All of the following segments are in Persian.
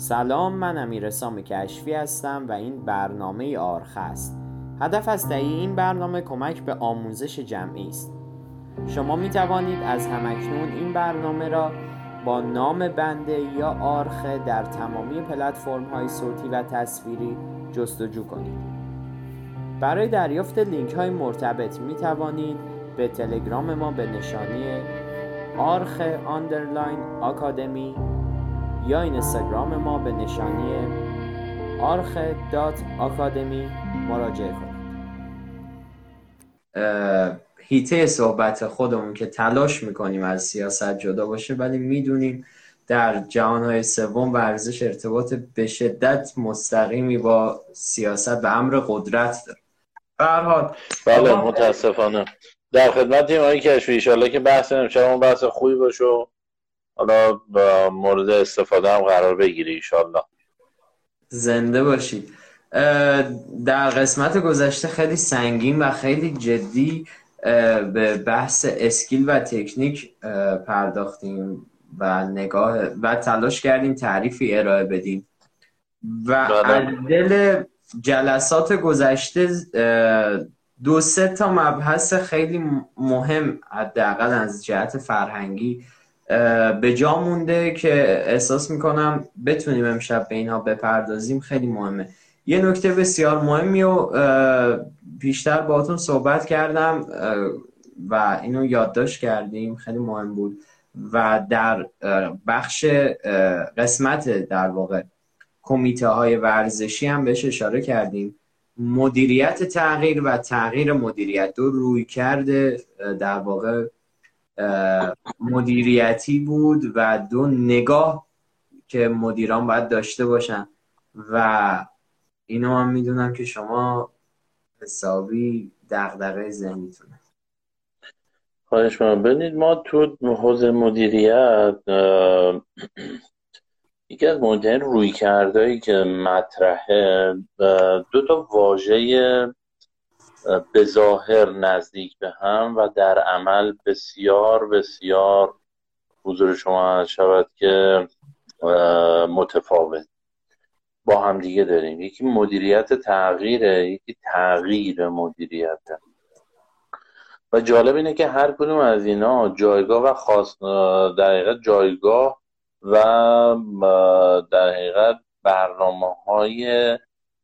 سلام من امیرسام کشفی هستم و این برنامه آرخ است. هدف از تهیه این برنامه کمک به آموزش جمعی است. شما می توانید از همکنون این برنامه را با نام بنده یا آرخه در تمامی پلتفرم های صوتی و تصویری جستجو کنید. برای دریافت لینک های مرتبط می توانید به تلگرام ما به نشانی آرخ underline آکادمی یا اینستاگرام ما به نشانی آرخ dot آکادمی مراجعه کنید. حیطه صحبت خودمون که تلاش می‌کنیم از سیاست جدا باشه ولی می‌دونیم در جهانهای سوم ورزش ارتباط به شدت مستقیمی با سیاست و امر قدرت داره. حال بله متاسفانه. در خدمت تیم های کشفی ایشالله که بحث امشب بحث خوبی باشه حالا مورد استفاده هم قرار بگیری ایشالله زنده باشید در قسمت گذشته خیلی سنگین و خیلی جدی به بحث اسکیل و تکنیک پرداختیم و نگاه و تلاش کردیم تعریفی ارائه بدیم. و بله. از دل جلسات گذشته دو سه تا مبحث خیلی مهم حداقل از جهت فرهنگی به جا مونده که احساس می‌کنم بتونیم امشب به اینها بپردازیم خیلی مهمه. یه نکته بسیار مهمی و بیشتر باهاتون صحبت کردم و اینو یادداشت کردیم خیلی مهم بود. و در بخش قسمت در واقع کمیته های ورزشی هم بهش اشاره کردیم. مدیریت تغییر و تغییر مدیریت دو روی کرده در واقع مدیریتی بود و دو نگاه که مدیران باید داشته باشن. و اینو من می‌دونم که شما حسابی دغدغه ذهنیتونه. خواهش من ببینید ما تو حوزه مدیریت یکی از مهمترین روی کردهایی که مطرحه دو تا واژه به ظاهر نزدیک به هم و در عمل بسیار بسیار حضور شما شود که متفاوت. با هم دیگه داریم. یکی مدیریت تغییره یکی تغییر مدیریته و جالب اینه که هر کدوم از اینا جایگاه و خاص در جایگاه و در حقیقت برنامه های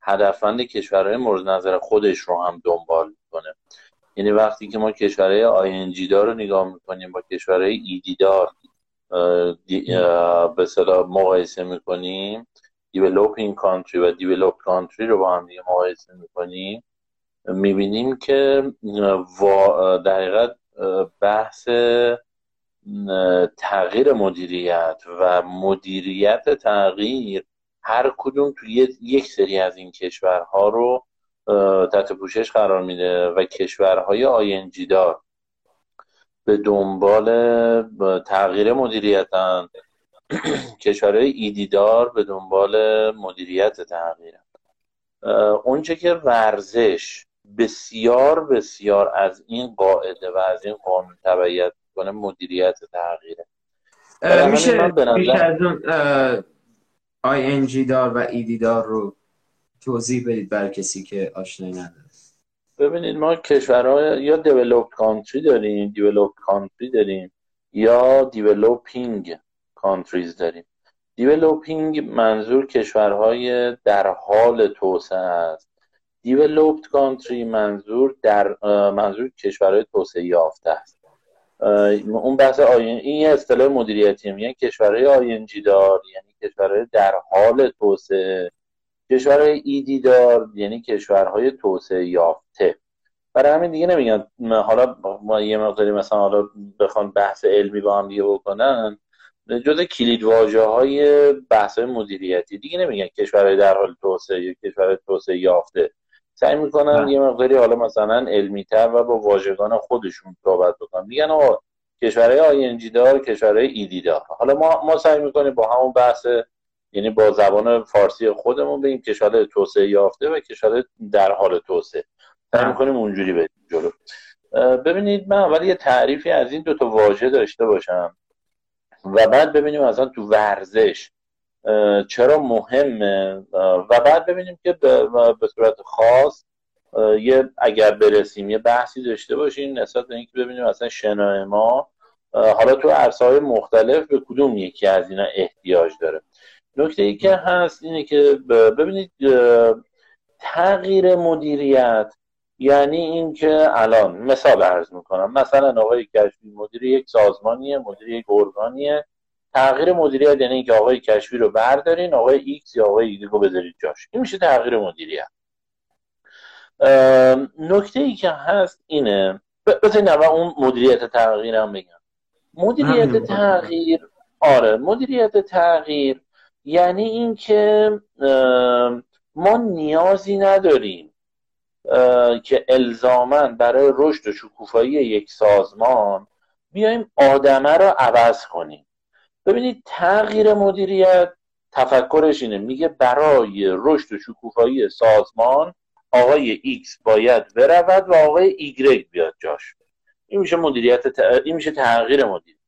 هدفمند کشورهای مورد نظر خودش رو هم دنبال می‌کنه یعنی وقتی که ما کشورهای آینجی دار رو نگاه می‌کنیم با کشورهای ایدی دار به صلاح مقایسه می‌کنیم developing country و developed country رو با هم دیگه مقایسه می‌کنیم می‌بینیم که در حقیقت بحث تغییر مدیریت و مدیریت تغییر هر کدوم توی یک سری از این کشورها رو تحت پوشش قرار میده و کشورهای آینجی دار به دنبال تغییر مدیریتن. کشورهای ایدیدار به دنبال مدیریت تغییره. اونچه که ورزش بسیار بسیار از این قاعده و از این قانون تبعیت کنه مدیریت تغییره. میشه بیش از اون ING دار و ED دار رو توضیح بدید بر کسی که آشنایی نداره. ببینید ما کشورهای یا developed country داریم developed country داریم یا developing countries داریم. developing منظور کشورهای در حال توسعه است. developed country منظور در منظور کشورهای توسعه یافته است. اون بحث آین این یه اصطلاح مدیریتی میگن کشورهای ING دار یعنی کشورهای در حال توسعه. کشورهای ED دار یعنی کشورهای توسعه یافته. برای همین دیگه نمیگن. حالا ما یه مقداری مثلا حالا بخوان بحث علمی با هم دیگه بکنن جز کلید واژه های بحث مدیریتی. دیگه نمیگن کشورهای در حال توسعه یا کشور توسعه یافته. سعی می‌کنن بله. یه مقداری حالا مثلا علمی تر و با واژگان خودشون صحبت بکنن میگن آقا کشورهای آینجی دار کشورهای ایدی دار حالا ما ما سعی می‌کنیم با همون بحث یعنی با زبان فارسی خودمون بگیم کشور توسعه یافته و کشور در حال توسعه سعی بله. می‌کنیم اونجوری بریم جلو ببینید من اول یه تعریفی از این دو تا واژه داشته باشم و بعد ببینیم اصلا تو ورزش چرا مهمه؟ و بعد ببینیم که به صورت خاص یه اگر برسیم یه بحثی داشته باشیم نسبت به اینکه ببینیم اصلا شنای ما حالا تو عرصه های مختلف به کدوم یکی از اینا احتیاج داره. نکته ای که هست اینه که ببینید تغییر مدیریت یعنی اینکه الان مثال عرض می‌کنم مثلا آقای کشفی مدیر یک سازمانیه مدیر یک ارگانیه. تغییر مدیریت یعنی اینکه آقای کشفی رو بردارین آقای ایکس یا آقای ایگرگی رو بذارید جاش. این میشه تغییر مدیریت. نکته ای که هست اینه بذارین اول اون مدیریت تغییر هم بگم. مدیریت تغییر آره مدیریت تغییر یعنی اینکه ما نیازی نداریم که الزاما برای رشد و شکوفایی یک سازمان بیایم آدمه رو عوض کنیم. ببینید تغییر مدیریت تفکرش اینه. میگه برای رشد و شکوفایی سازمان آقای X باید برود و آقای Y بیاد جاش. این میشه مدیریت این میشه تغییر مدیریت.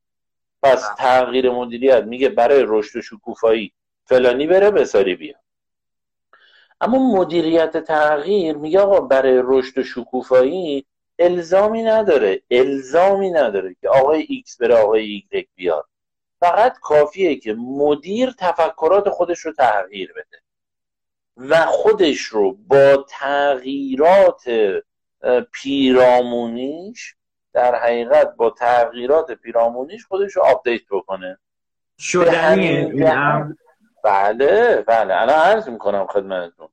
پس تغییر مدیریت میگه برای رشد و شکوفایی فلانی بره بیساری بیاد اما مدیریت تغییر میگه آقا برای رشد و شکوفایی الزامی نداره. الزامی نداره که آقای ایکس بره آقای ایگرگ بیاد. فقط کافیه که مدیر تفکرات خودش رو تغییر بده و خودش رو با تغییرات پیرامونیش در حقیقت با تغییرات پیرامونیش خودش رو update بکنه. شدنیه بله بله. الان عرض می‌کنم خدمتتون.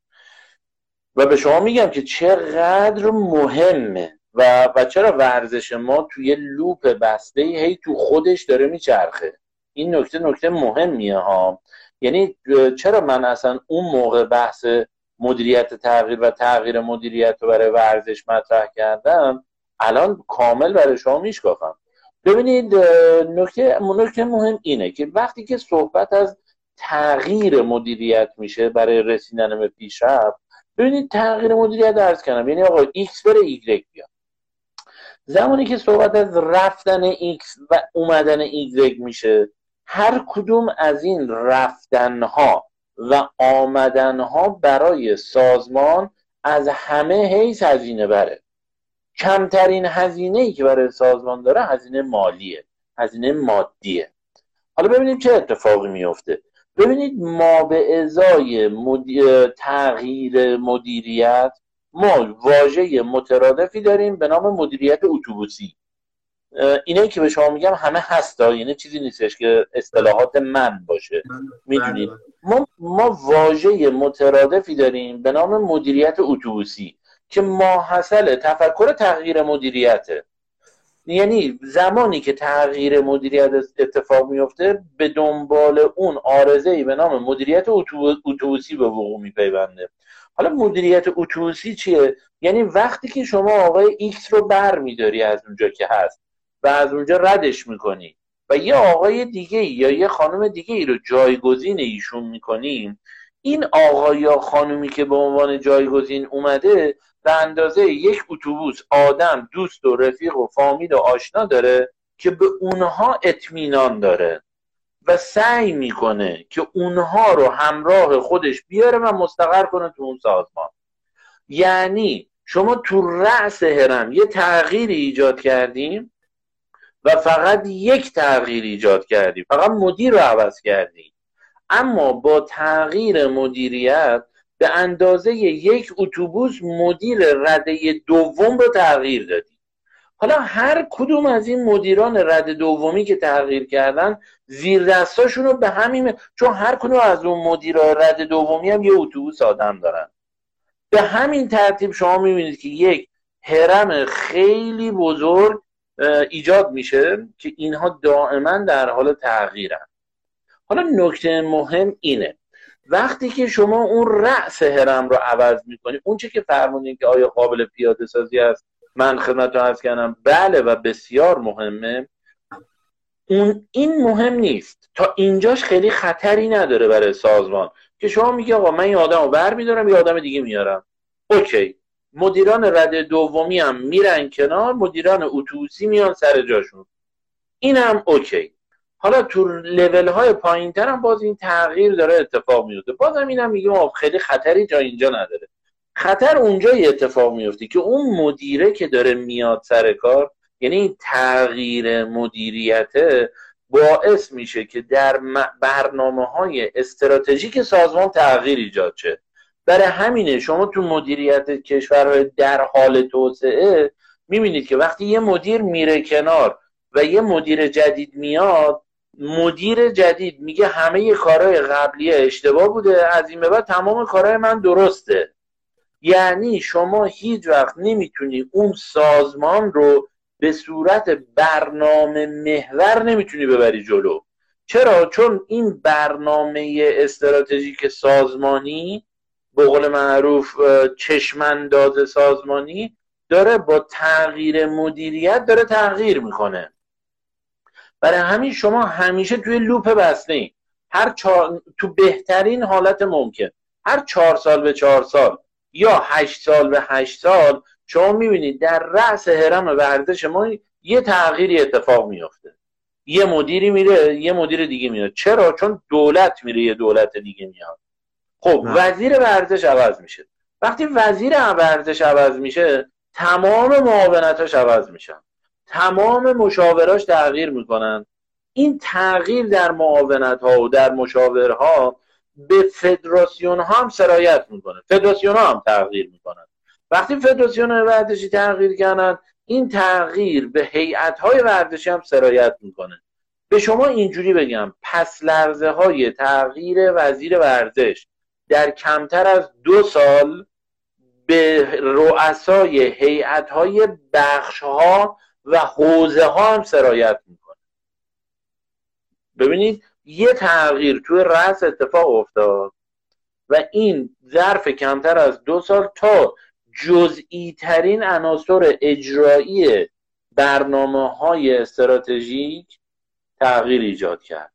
و به شما میگم که چقدر مهمه و و چرا ورزش ما توی loop بسته هی تو خودش داره میچرخه. این نکته نکته مهمیه ها. یعنی چرا من اصلا اون موقع بحث مدیریت تغییر و تغییر مدیریت رو برای ورزش مطرح کردم الان کامل برای شما میشکافم. ببینید نکته نکته مهم اینه که وقتی که صحبت از تغییر مدیریت میشه برای رسیدن به پیشرفت ببینید تغییر مدیریت عرض کنم یعنی آقا ایکس بره ایگرگ بیاد. زمانی که صحبت از رفتن ایکس و اومدن ایگرگ میشه هر کدوم از این رفتنها و آمدنها برای سازمان از همه حیث هزینه بره. کمترین هزینه ای که برای سازمان داره هزینه مالیه هزینه مادیه. حالا ببینیم چه اتفاقی میفته ببینید ما به ازای تغییر مدیریت ما واژه مترادفی داریم به نام مدیریت اتوبوسی. اینه که به شما میگم همه هستا یعنی چیزی نیستش که اصطلاحات من باشه. می‌دونید ما ما واژه مترادفی داریم به نام مدیریت اتوبوسی که ماحصل تفکر تغییر مدیریته یعنی زمانی که تغییر مدیریت اتفاق میفته به دنبال اون عارضه ای به نام مدیریت اتوبوسی به وقوع میپیونده. حالا مدیریت اتوبوسی چیه؟ یعنی وقتی که شما آقای ایکس رو بر میداری از اونجا که هست و از اونجا ردش می‌کنی. و یه آقای دیگه یا یه خانم دیگه ای رو جایگزین ایشون می‌کنیم این آقا یا خانومی که به عنوان جایگزین اومده به اندازه یک اتوبوس آدم دوست و رفیق و فامیل و آشنا داره که به اونها اطمینان داره و سعی می‌کنه که اونها رو همراه خودش بیاره و مستقر کنه تو اون سازمان. یعنی شما تو رأس هرم یه تغییری ایجاد کردیم و فقط یک تغییر ایجاد کردیم. فقط مدیر رو عوض کردیم. اما با تغییر مدیریت به اندازه یک اتوبوس مدیر رده دوم رو تغییر دادیم. حالا هر کدوم از این مدیران رده دومی که تغییر کردن زیر دستاشون رو به همین چون هر کدوم از اون مدیران رده دومی هم یه اتوبوس آدم دارن. به همین ترتیب شما می‌بینید که یک هرم خیلی بزرگ ایجاد میشه که اینها دائما در حال تغییرن. حالا نکته مهم اینه. وقتی که شما اون رأس هرم رو عوض می‌کنید اون چه که فرمودین که آیا قابل پیاده سازی است؟ من خدمت رو عرض کردم. بله و بسیار مهمه. اون این مهم نیست. تا اینجاش خیلی خطری نداره برای سازمان. که شما میگی آقا من این آدم رو بر میدارم یه آدم دیگه میارم. OK. مدیران رده دومی هم میرن کنار مدیران اتوبوسی میان سر جاشون. اینم OK. حالا تو لول های پایین تر هم باز این تغییر داره اتفاق میفته بازم اینم میگم خیلی خطری جا اینجا نداره. خطر اونجایی اتفاق میفته که اون مدیره که داره میاد سر کار یعنی این تغییر مدیریته باعث میشه که در برنامه های استراتژیک سازمان تغییر ایجاد شه. برای همینه. شما تو مدیریت کشورهای در حال توسعه می‌بینید که وقتی یه مدیر میره کنار و یه مدیر جدید میاد مدیر جدید میگه همه کارهای قبلی اشتباه بوده از این به بعد تمام کارهای من درسته. یعنی شما هیچ وقت نمی‌تونی اون سازمان رو به صورت برنامه محور نمی‌تونی ببری جلو. چرا؟ چون این برنامه استراتژیک سازمانی به قول معروف چشمانداز سازمانی داره با تغییر مدیریت داره تغییر می‌کنه. برای همین شما همیشه توی لوپ بسته هر تو بهترین حالت ممکن. هر چهار سال به چهار سال یا هشت سال به هشت سال شما می‌بینید در رأس حرم ورزش ما یه تغییری اتفاق میفته یه مدیری میره یه مدیر دیگه میاد. چرا؟ چون دولت میره یه دولت دیگه میاد. خب وزیر ورزش عوض میشه. وقتی وزیر ورزش عوض میشه تمام معاونتاش عوض میشن. تمام مشاوراش تغییر می‌کنن. این تغییر در معاونت ها و در مشاورها به فدراسیون ها هم سرایت می‌کنه. فدراسیون ها هم تغییر می‌کنن. وقتی فدراسیون ورزشی تغییر کردن این تغییر به هیئت های ورزشی هم سرایت می‌کنه. به شما اینجوری بگم پس لرزه های تغییر وزیر ورزش در کمتر از دو سال به رؤسای هیئت های بخش ها و حوزه ها هم سرایت می‌کنه. ببینید یه تغییر توی رأس اتفاق افتاد و این ظرف کمتر از دو سال تا جزئی ترین عناصر اجرایی برنامه های استراتژیک تغییر ایجاد کرد.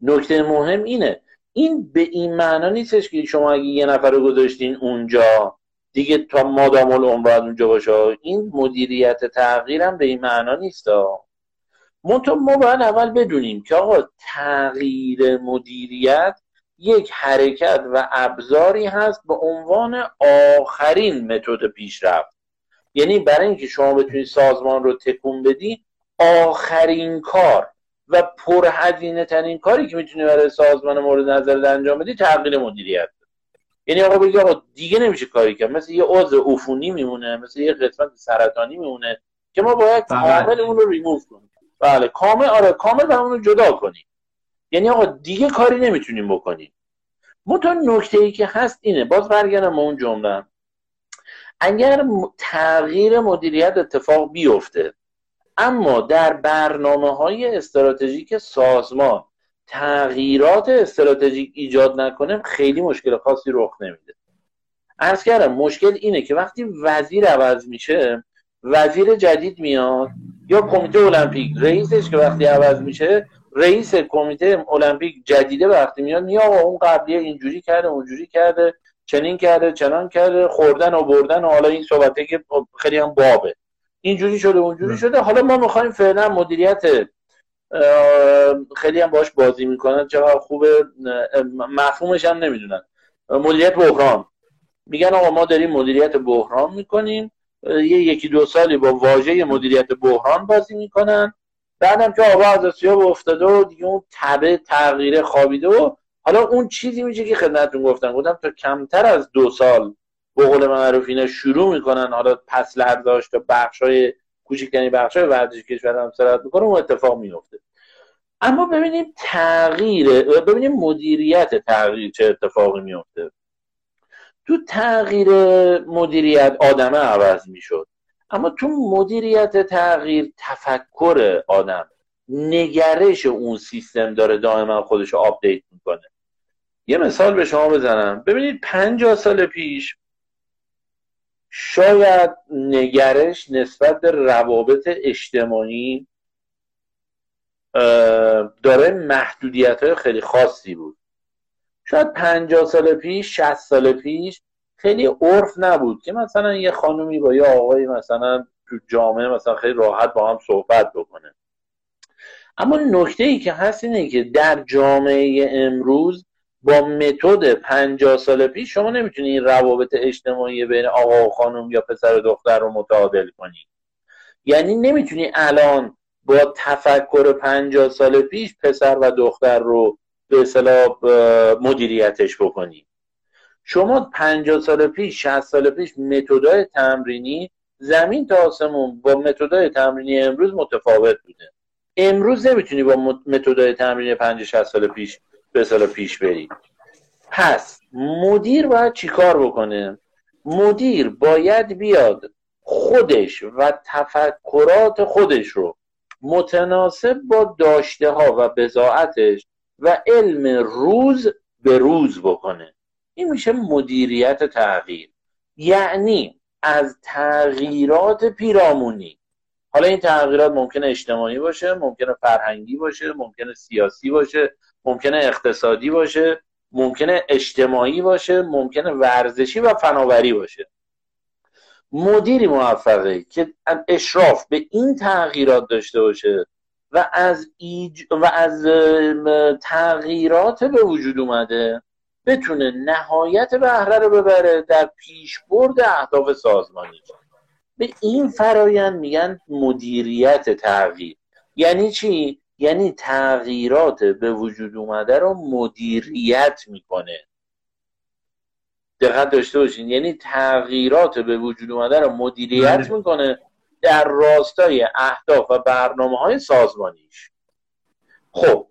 نکته مهم اینه این به این معنا نیستش که شما اگه یه نفر رو گذاشتین اونجا دیگه تا مادام العمر اونجا باشه. این مدیریت تغییرم به این معنا نیست. منتها ما باید اول بدونیم که آقا تغییر مدیریت یک حرکت و ابزاری هست به عنوان آخرین متد پیشرفت. یعنی برای اینکه شما بتونید سازمان رو تکون بدی آخرین کار و پرهزینه ترین کاری که می‌تونی برای سازمان مورد نظر انجام بدی تغییر مدیریت. یعنی آقا بگی آقا دیگه نمیشه کاری کرد. مثل یه عضو عفونی میمونه مثل یه قسمت سرطانی میمونه که ما باید بله. کامل اون رو ریموو کنیم. بله کامل آره کامل و اون رو جدا کنیم. یعنی آقا دیگه کاری نمی‌تونیم بکنیم. منتها نکته ای که هست اینه باز برگردم اون جمله. اگر تغییر مدیریت اتفاق بیفته اما در برنامه های استراتژیک سازمان تغییرات استراتژیک ایجاد نکنه خیلی مشکل خاصی رخ نمیده. ارز کردم مشکل اینه که وقتی وزیر عوض میشه وزیر جدید میاد یا کمیته المپیک رئیسش که وقتی عوض میشه رئیس کمیته المپیک جدیده وقتی میاد یا اون قبلیه اینجوری کرده اونجوری کرده چنین کرده چنان کرده خوردن و بردن و حالا این صحبته که خیلی هم بابه. اینجوری شده اونجوری شده. حالا ما می‌خوایم فعلا مدیریت خیلی هم باش بازی می‌کنن. چقدر خوبه؟ مفهومش هم نمی‌دونن. مدیریت بحران. میگن آقا ما داریم مدیریت بحران می‌کنیم. یه یکی دو سالی با واژه مدیریت بحران بازی می‌کنن. بعدم که آقا از سیاب افتاده و دیگه اون تبه تغییر خوابیده و حالا اون چیزی میشه که خدمتتون گفتم. گفتم تا کمتر از دو سال به قول معروف اینا شروع می‌کنن حالا پس لرداشت تا بخش های کوچکترین بخش های ورزش کشور هم سرعت می‌کنه اون اتفاق میفته اما ببینیم تغییر ببینیم مدیریت تغییر چه اتفاقی میفته تو تغییر مدیریت آدمه عوض می‌شد اما تو مدیریت تغییر تفکر آدم نگرش اون سیستم داره دائما خودش update می‌کنه. یه مثال به شما بزنم. ببینید پنجاه سال پیش شاید نگرش نسبت به روابط اجتماعی داره محدودیت های خیلی خاصی بود. شاید پنجاه سال پیش شصت سال پیش خیلی عرف نبود که مثلا یه خانومی با یه آقایی مثلا تو جامعه مثلا خیلی راحت با هم صحبت بکنه. اما نکته ای که هست اینه که در جامعه امروز با متد 50 سال پیش شما نمی‌تونی این روابط اجتماعی بین آقا و خانم یا پسر و دختر رو متعادل کنی. یعنی نمی‌تونی الان با تفکر 50 سال پیش پسر و دختر رو به اصطلاح مدیریتش بکنی. شما 50 سال پیش 60 سال پیش متدای تمرینی زمین تا آسمون با متدای تمرینی امروز متفاوت بوده. امروز نمی‌تونی با متدای تمرینی 50 60 سال پیش به سال پیش بری. پس مدیر باید چیکار بکنه؟ مدیر باید بیاد خودش و تفکرات خودش رو متناسب با داشته ها و بزاعتش و علم روز به روز بکنه. این میشه مدیریت تغییر. یعنی از تغییرات پیرامونی. حالا این تغییرات ممکنه اجتماعی باشه ممکنه فرهنگی باشه ممکنه سیاسی باشه. ممکنه اقتصادی باشه ممکنه اجتماعی باشه ممکنه ورزشی و فناوری باشه. مدیری موفقه که اشراف به این تغییرات داشته باشه و از, ایج... و از تغییرات به وجود اومده بتونه نهایت بهره رو ببره در پیشبرد اهداف سازمانی. به این فرایند میگن مدیریت تغییر. یعنی چی؟ یعنی تغییرات به وجود اومده رو مدیریت می‌کنه. دقت داشته باشین. یعنی تغییرات به وجود اومده رو مدیریت بله. می‌کنه در راستای اهداف و برنامه های سازمانیش. خب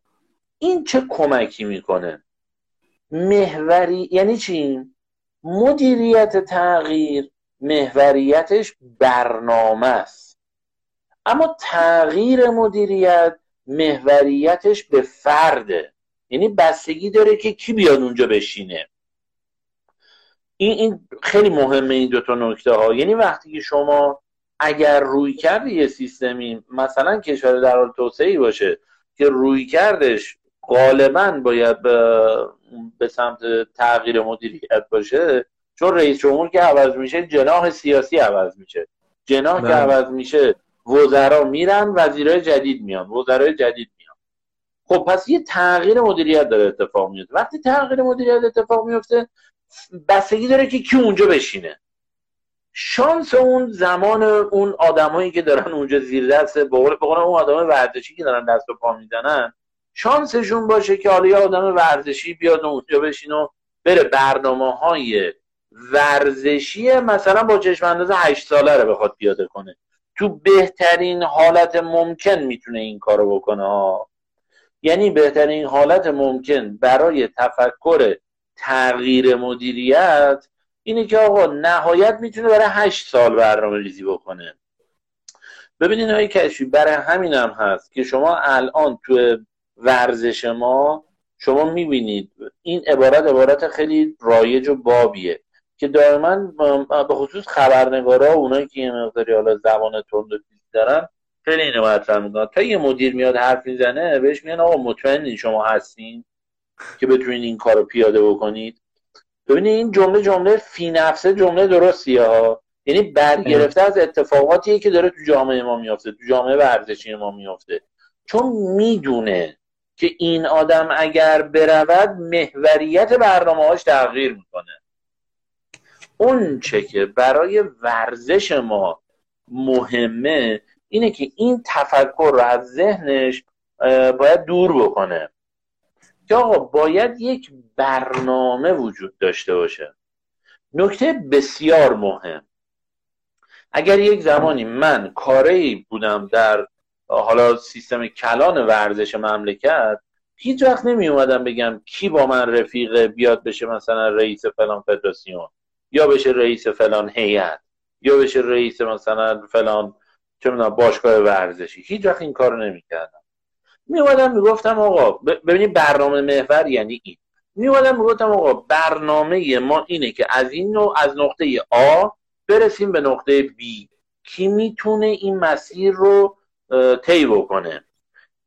این چه کمکی می‌کنه؟ محوری یعنی چی؟ مدیریت تغییر محوریتش برنامه است. اما تغییر مدیریت محوریتش به فرده. یعنی بستگی داره که کی بیاد اونجا بشینه. این, این خیلی مهمه این دوتا نکته ها یعنی وقتی که شما اگر روی کرد یه سیستمی مثلا کشور در حال توسعه باشه که روی کردش غالبا باید به, به سمت تغییر مدیریت باشه چون رئیس جمهور که عوض میشه جناح سیاسی عوض میشه. جناح که بله. عوض میشه وزرا میرن وزیرای جدید میان وزرای جدید میان. خب پس یه تغییر مدیریت داره اتفاق میفته. وقتی تغییر مدیریت اتفاق میفته بستگی داره که کی اونجا بشینه. شانس اون زمان اون آدمایی که دارن اونجا زیر دست بقول اون آدم ورزشی که دارن دست و پا می‌زنن شانسشون باشه که حالا یه آدم ورزشی بیاد اونجا بشین و بره برنامه های ورزشی مثلا با چشم انداز هشت ساله رو بخواد پیاده کنه. تو بهترین حالت ممکن می‌تونه این کارو بکنه ها. یعنی بهترین حالت ممکن برای تفکر تغییر مدیریت اینه که آقا نهایت می‌تونه برای هشت سال برنامه ریزی بکنه. ببینید های کشفی برای همین هم هست که شما الان تو ورزش ما شما می‌بینید این عبارت عبارت خیلی رایج و بابیه. که دائما به خصوص خبرنگارا اونایی که یه مقداری حالا زبان تند و دارن خیلی اینو مطرح می‌کنن. تا یه مدیر میاد حرف می‌زنه بهش میگن آقا مطمئنین شما هستین که بتونین این کارو پیاده بکنید؟ ببینید این جمله جمله فی نفسه جمله درستیه ها. یعنی برگرفته از اتفاقاتیه که داره تو جامعه ما میافته تو جامعه ورزشی ما میافته. چون می‌دونه که این آدم اگر برود محوریت برنامه تغییر می‌کنه. اون چه که برای ورزش ما مهمه اینه که این تفکر رو از ذهنش باید دور بکنه. که آقا باید یک برنامه وجود داشته باشه. نکته بسیار مهم. اگر یک زمانی من کاری بودم در حالا سیستم کلان ورزش مملکت هیچ وقت نمی اومدم بگم کی با من رفیقه بیاد بشه مثلا رئیس فلان فدراسیون. یا بشه رئیس فلان هیئت یا بشه رئیس مثلا فلان چه باشگاه ورزشی. هیچ وقت این کارو نمی‌کردم. می اومدم می‌گفتم آقا ببینید برنامه محور یعنی این. می اومدم می‌گفتم آقا برنامه ما اینه که از این نوع از نقطه آ برسیم به نقطه B. کی می‌تونه این مسیر رو طی بکنه؟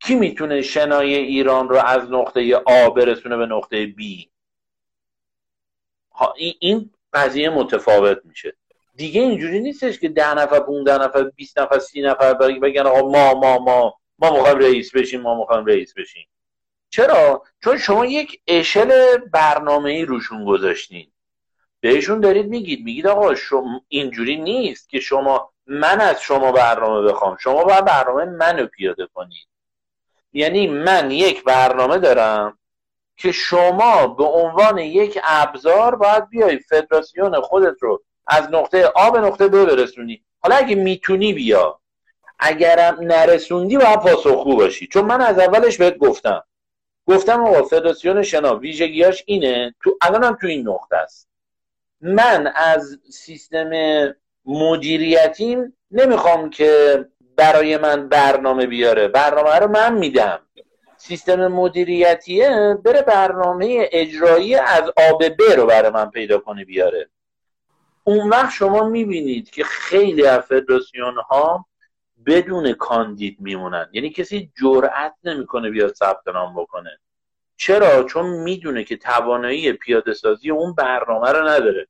کی می‌تونه شنای ایران رو از نقطه آ برسونه به نقطه B این قضیه متفاوت میشه. دیگه اینجوری نیستش که ده نفر 15 نفر 20 نفر 30 نفر بگن آقا ما ما ما ما می‌خوایم رئیس بشیم ما می‌خوایم رئیس بشیم. چرا؟ چون شما یک اشل برنامه ای روشون گذاشتین. بهشون دارید میگید میگید آقا شما اینجوری نیست که شما من از شما برنامه بخوام. شما باید برنامه منو پیاده کنید. یعنی من یک برنامه دارم که شما به عنوان یک ابزار باید بیای فدراسیون خودت رو از نقطه آ به نقطه ب برسونی. حالا اگه می‌تونی بیا. اگرم نرسوندی باید پاسخگو باشی. چون من از اولش بهت گفتم. گفتم آقا فدراسیون شنا ویژگیاش اینه. تو الانم تو این نقطه است. من از سیستم مدیریتیم نمی‌خوام که برای من برنامه بیاره. برنامه رو من میدم. سیستم مدیریتیه بره برنامه اجرایی از آب ب رو برای من پیدا کنه بیاره. اون وقت شما می‌بینید که خیلی از فدراسیون ها بدون کاندید میمونن. یعنی کسی جرأت نمی‌کنه بیاد ثبت نام بکنه. چرا؟ چون می‌دونه که توانایی پیاده سازی اون برنامه رو نداره.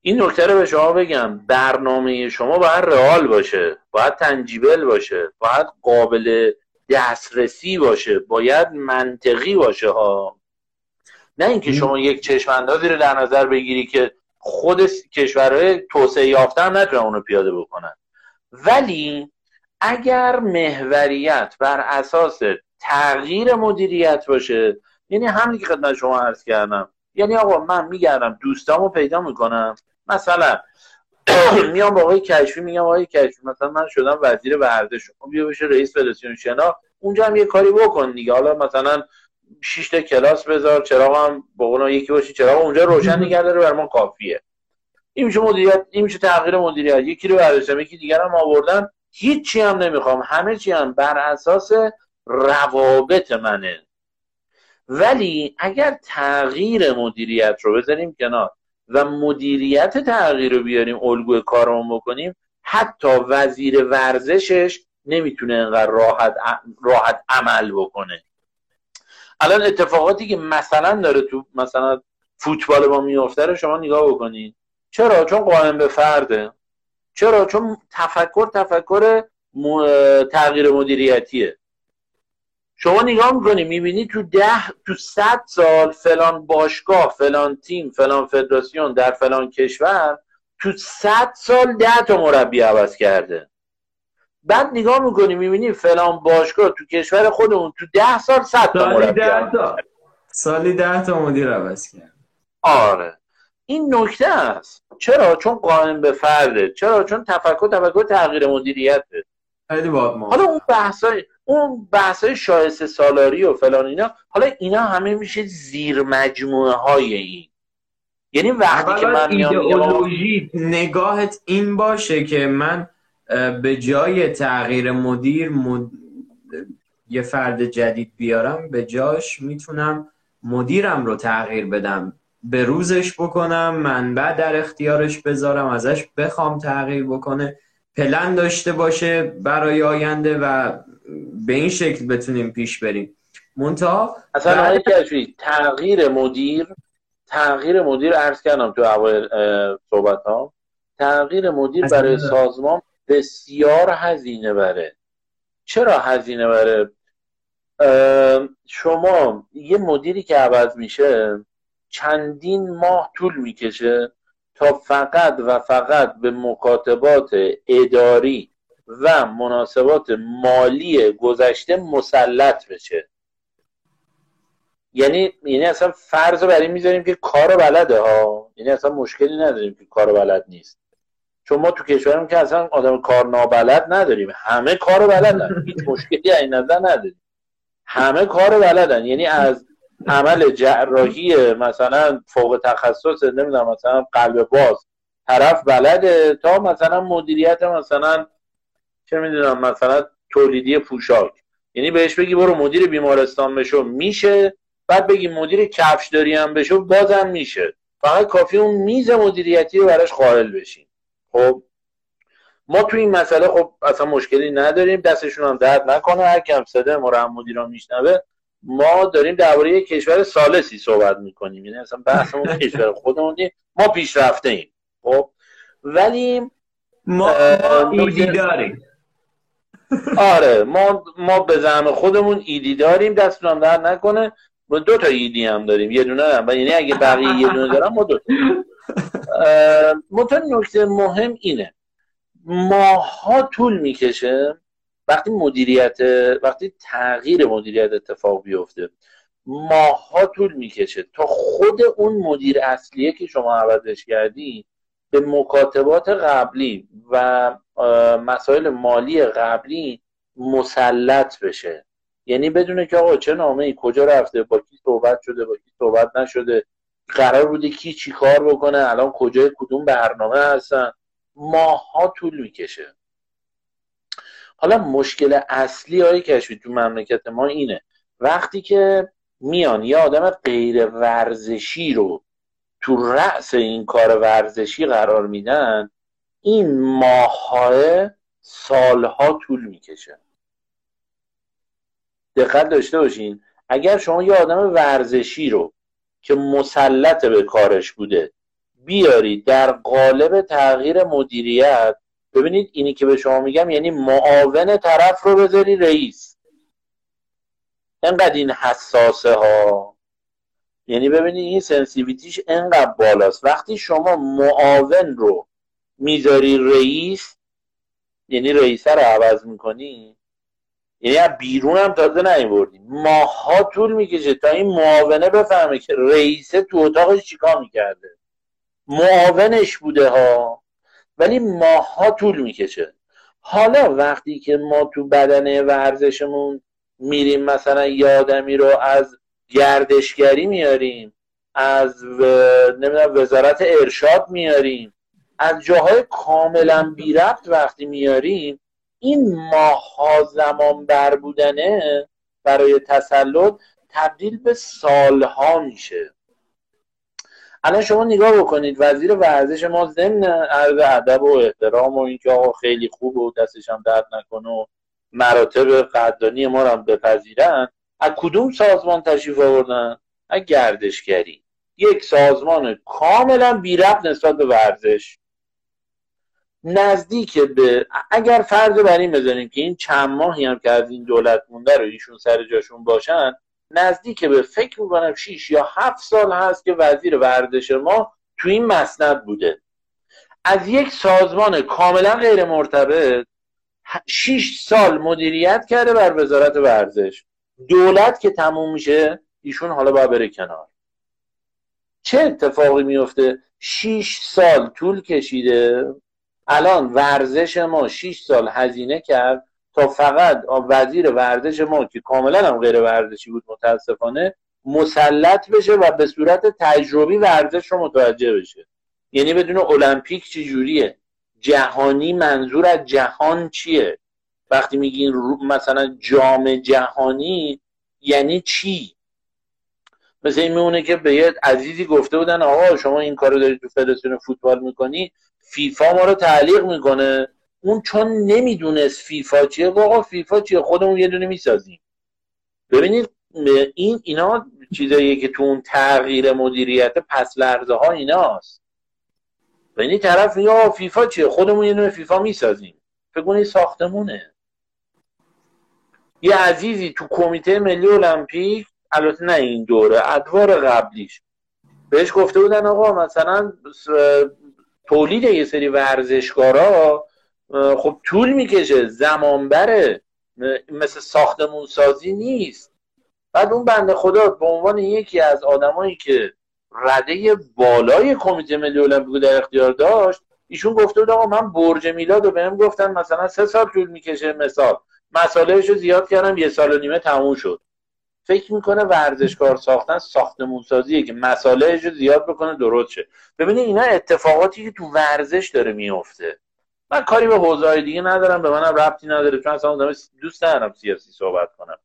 این نکته رو به شما بگم. برنامه شما باید رئال باشه باید تنجیبل باشه باید قابل دسترسی باشه باید منطقی باشه ها. نه اینکه شما یک چشم اندازی رو در نظر بگیری که خود کشورهای توسعه یافته هم نتونن اونو پیاده بکنن. ولی اگر محوریت بر اساس تغییر مدیریت باشه یعنی همین که خدمت شما عرض کردم یعنی آقا من میگردم دوستامو پیدا می‌کنم مثلا میام با آقای کشفی میگم آقای کشفی مثلا من شدم وزیر ورزش. خب بیا بشه رئیس فدراسیون شنا. اونجا هم یه کاری بکن دیگه. حالا مثلا 6 تا کلاس بذار چراغ هم با یکی باشی چراغ اونجا روشن نگه داره بر ما کافیه. این میشه مدیریت این میشه تغییر مدیریت. یکی رو برداشتم یکی دیگر هم آوردن. هیچی هم نمی‌خوام. همه چی هم بر اساس روابط منه. ولی اگر تغییر مدیریت رو بذاریم کنار و مدیریت تغییر رو بیاریم الگوی کارمون بکنیم حتی وزیر ورزشش نمی‌تونه انقدر راحت, راحت عمل بکنه. الان اتفاقاتی که مثلا داره تو مثلا فوتبال ما میفته رو شما نگاه بکنید چرا؟ چون قائم به فرده. چرا؟ چون تفکر تفکر تغییر مدیریتیه. شما نگاه می‌کنی می‌بینی تو ده تو صد سال فلان باشگاه فلان تیم فلان فدراسیون در فلان کشور تو صد سال ده تا مربی عوض کرده. بعد نگاه می‌کنی می‌بینی فلان باشگاه تو کشور خودمون تو ده سال صد تا مربی تا. سالی ده تا مدیر عوض کرد. آره. این نکته است. چرا؟ چون قائم به فرده. چرا؟ چون تفکر تفکر تغییر مدیریته. خیلی حالا اون بحثای اون بحثای شایسته سالاری و فلان اینا حالا اینا همه میشه زیر مجموعه های این. یعنی وقتی که من میام نگاهت این باشه که من به جای تغییر مدیر یه فرد جدید بیارم به جاش می‌تونم مدیرم رو تغییر بدم. به روزش بکنم منبع در اختیارش بذارم ازش بخوام تغییر بکنه. پلن داشته باشه برای آینده و به این شکل بتونیم پیش بریم. منتها اصلا تغییر مدیر تغییر مدیر عرض کردم تو اول صحبت ها تغییر مدیر برای سازمان بسیار هزینه بره. چرا هزینه بره؟ شما یه مدیری که عوض میشه چندین ماه طول می‌کشه؟ تا فقط و فقط به مکاتبات اداری و مناسبات مالی گذشته مسلط بشه. یعنی یعنی اصلا فرض رو برای می‌ذاریم که کار بلده ها. یعنی اصلا مشکلی نداریم که کار بلد نیست. چون ما تو کشورم که اصلا آدم کار نابلد نداریم. همه کار بلدن. هیچ مشکلی این نظر نداریم. همه کار بلدن. یعنی از عمل جراحی مثلا فوق تخصص نمی‌دونم مثلا قلب باز. طرف بلده تا مثلا مدیریت مثلا چه می‌دونم مثلا تولیدی پوشاک. یعنی بهش بگی برو مدیر بیمارستان بشو میشه. بعد بگی مدیر کفشداری هم بشو بازم میشه. فقط کافی اون میز مدیریتی رو براش قائل بشین. خب ما تو این مسئله خب اصلا مشکلی نداریم. دستشون هم درد نکنه. هر کم صده ما رو مدیران میشنوه ما داریم درباره کشور سالسی صحبت می‌کنیم. یعنی اصلا بحثمون کشور خودمون ما پیشرفته ایم خب؟ ولی ما ایدی داریم. آره ما ما به زعم خودمون ایدی داریم. دستون در نکنه. ما دو تا ایدی هم داریم. یه دونه هم. یعنی اگه بقیه یه دونه دارم ما دو تا نکته مهم اینه. ماها طول می‌کشه. وقتی مدیریت وقتی تغییر مدیریت اتفاق بیفته ماها طول می‌کشه تا خود اون مدیر اصلیه که شما عوضش کردی به مکاتبات قبلی و مسائل مالی قبلی مسلط بشه. یعنی بدونه که آقا چه نامه ای کجا رفته با کی صحبت شده با کی صحبت نشده قرار بوده کی چی کار بکنه الان کجای کدوم برنامه هستن. ماها طول می‌کشه. حالا مشکل اصلی های کشفی تو مملکت ما اینه. وقتی که میان یه آدم غیر ورزشی رو تو رأس این کار ورزشی قرار میدن این ماههای سالها طول می‌کشه. دقت داشته باشین. اگر شما یه آدم ورزشی رو که مسلط به کارش بوده بیاری در قالب تغییر مدیریت ببینید اینی که به شما میگم یعنی معاون طرف رو بذاری رئیس. انقدر این حساسه ها. یعنی ببینید این سنسیویتیش انقدر بالاست. وقتی شما معاون رو می‌ذاری رئیس یعنی رئیسه رو عوض می‌کنی یعنی از بیرون هم تازه نیوردی. ماها طول می‌کشه تا این معاونه بفهمه که رئیسه تو اتاقش چیکار می‌کرده. معاونش بوده ها. ولی ماها طول می‌کشه. حالا وقتی که ما تو بدنه ورزشمون میریم مثلا یه آدمی رو از گردشگری میاریم از و... نمی‌دونم وزارت ارشاد میاریم از جاهای کاملا بی ربط وقتی میاریم این ماها زمان بر بودنه برای تسلط تبدیل به سالها میشه. الان شما نگاه بکنید وزیر ورزش ما ضمن عرض ادب و احترام و اینکه آقا خیلی خوب و دستش هم درد نکنه و مراتب قدردانی ما رو هم بپذیرن از کدوم سازمان تشریف آوردن؟ از گردشگری. یک سازمان کاملا بی نسبت به ورزش. نزدیک به اگر فرض بر این بزنیم که این چند ماهی هم که از این دولت مونده رو ایشون سر جاشون باشن نزدیک به فکر می‌کنم 6 یا هفت سال هست که وزیر ورزش ما تو این مسند بوده. از یک سازمان کاملا غیر مرتبط 6 سال مدیریت کرده بر وزارت ورزش. دولت که تموم میشه ایشون حالا باید بره کنار. چه اتفاقی میفته 6 سال طول کشیده. الان ورزش ما 6 سال هزینه کرد. تا فقط وزیر ورزش ما که کاملا هم غیر ورزشی بود متاسفانه مسلط بشه و به صورت تجربی ورزش رو متوجه بشه. یعنی بدون المپیک چی جوریه؟ جهانی منظور از جهان چیه؟ وقتی میگین مثلا جام جهانی یعنی چی؟ مثل این میمونه که به یه عزیزی گفته بودن آقا شما این کارو داری تو فدراسیون فوتبال می‌کنی فیفا ما رو تعلیق می‌کنه. اون چون نمی‌دونست فیفا چیه آقا فیفا چیه؟ خودمون یه دونه می‌سازیم. ببینید این اینا چیزاییه که تو اون تغییر مدیریت پس لرزه ها ایناست. یعنی طرف یا فیفا چیه؟ خودمون یه دونه فیفا می‌سازیم. فکر کنید ساختمونه. یه عزیزی تو کمیته ملی المپیک البته نه این دوره ادوار قبلیش بهش گفته بودن آقا مثلا تولید یه سری ورزشکارا خب طول می‌کشه زمان بره مثل ساختمون سازی نیست. بعد اون بنده خدا به عنوان یکی از آدمایی که رده بالای کمیته ملی المپیک در اختیار داشت ایشون گفته بود آقا من برج میلاد رو بهم گفتن مثلا سه سال طول می‌کشه مثال. مسائلش رو زیاد کردم یه سال و نیمه تموم شد. فکر می‌کنه ورزشکار ساختن ساختمون سازیه که مسائلش رو زیاد بکنه درست شه. ببینید اینا اتفاقاتی که تو ورزش داره میفته من کاری به حوزه دیگه ندارم به منم ربطی نداره چون اصلا دوست ندارم سیاسی صحبت کنم.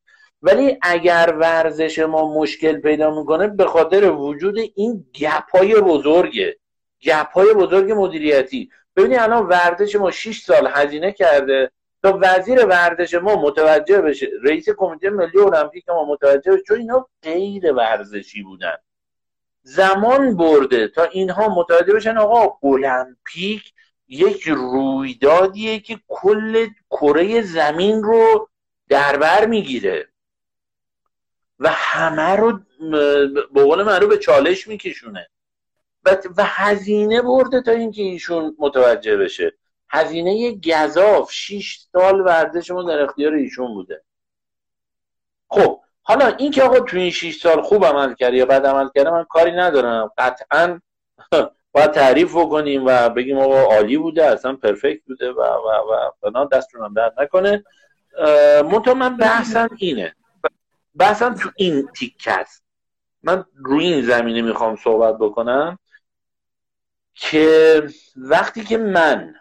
ولی اگر ورزش ما مشکل پیدا می‌کنه به خاطر وجود این گپ های بزرگه گپ های بزرگ مدیریتی. ببینید الان ورزش ما 6 سال هزینه کرده. تا وزیر ورزش ما متوجه بشه رئیس کمیته ملی المپیک ما متوجه بشه چون اینا غیر ورزشی بودن. زمان برده تا اینها متوجه بشن آقا المپیک یک رویدادیه که کل کره زمین رو دربر می‌گیره. و همه رو به قول من رو به چالش میکشونه. و, و هزینه برده تا اینکه ایشون متوجه بشه. هزینه گذاف 6 سال ورزش ما در اختیار ایشون بوده. خب حالا این که آقا تو این 6 سال خوب عمل کرده یا بد عمل کرده من کاری ندارم. قطعا باید تعریف بکنیم و بگیم آقا عالی بوده اصلا پرفکت بوده و و و فنا دستتون درد نکنه. منتها من بحثم اینه. بحثم تو این تیکه است من روی این زمینه می‌خوام صحبت بکنم که وقتی که من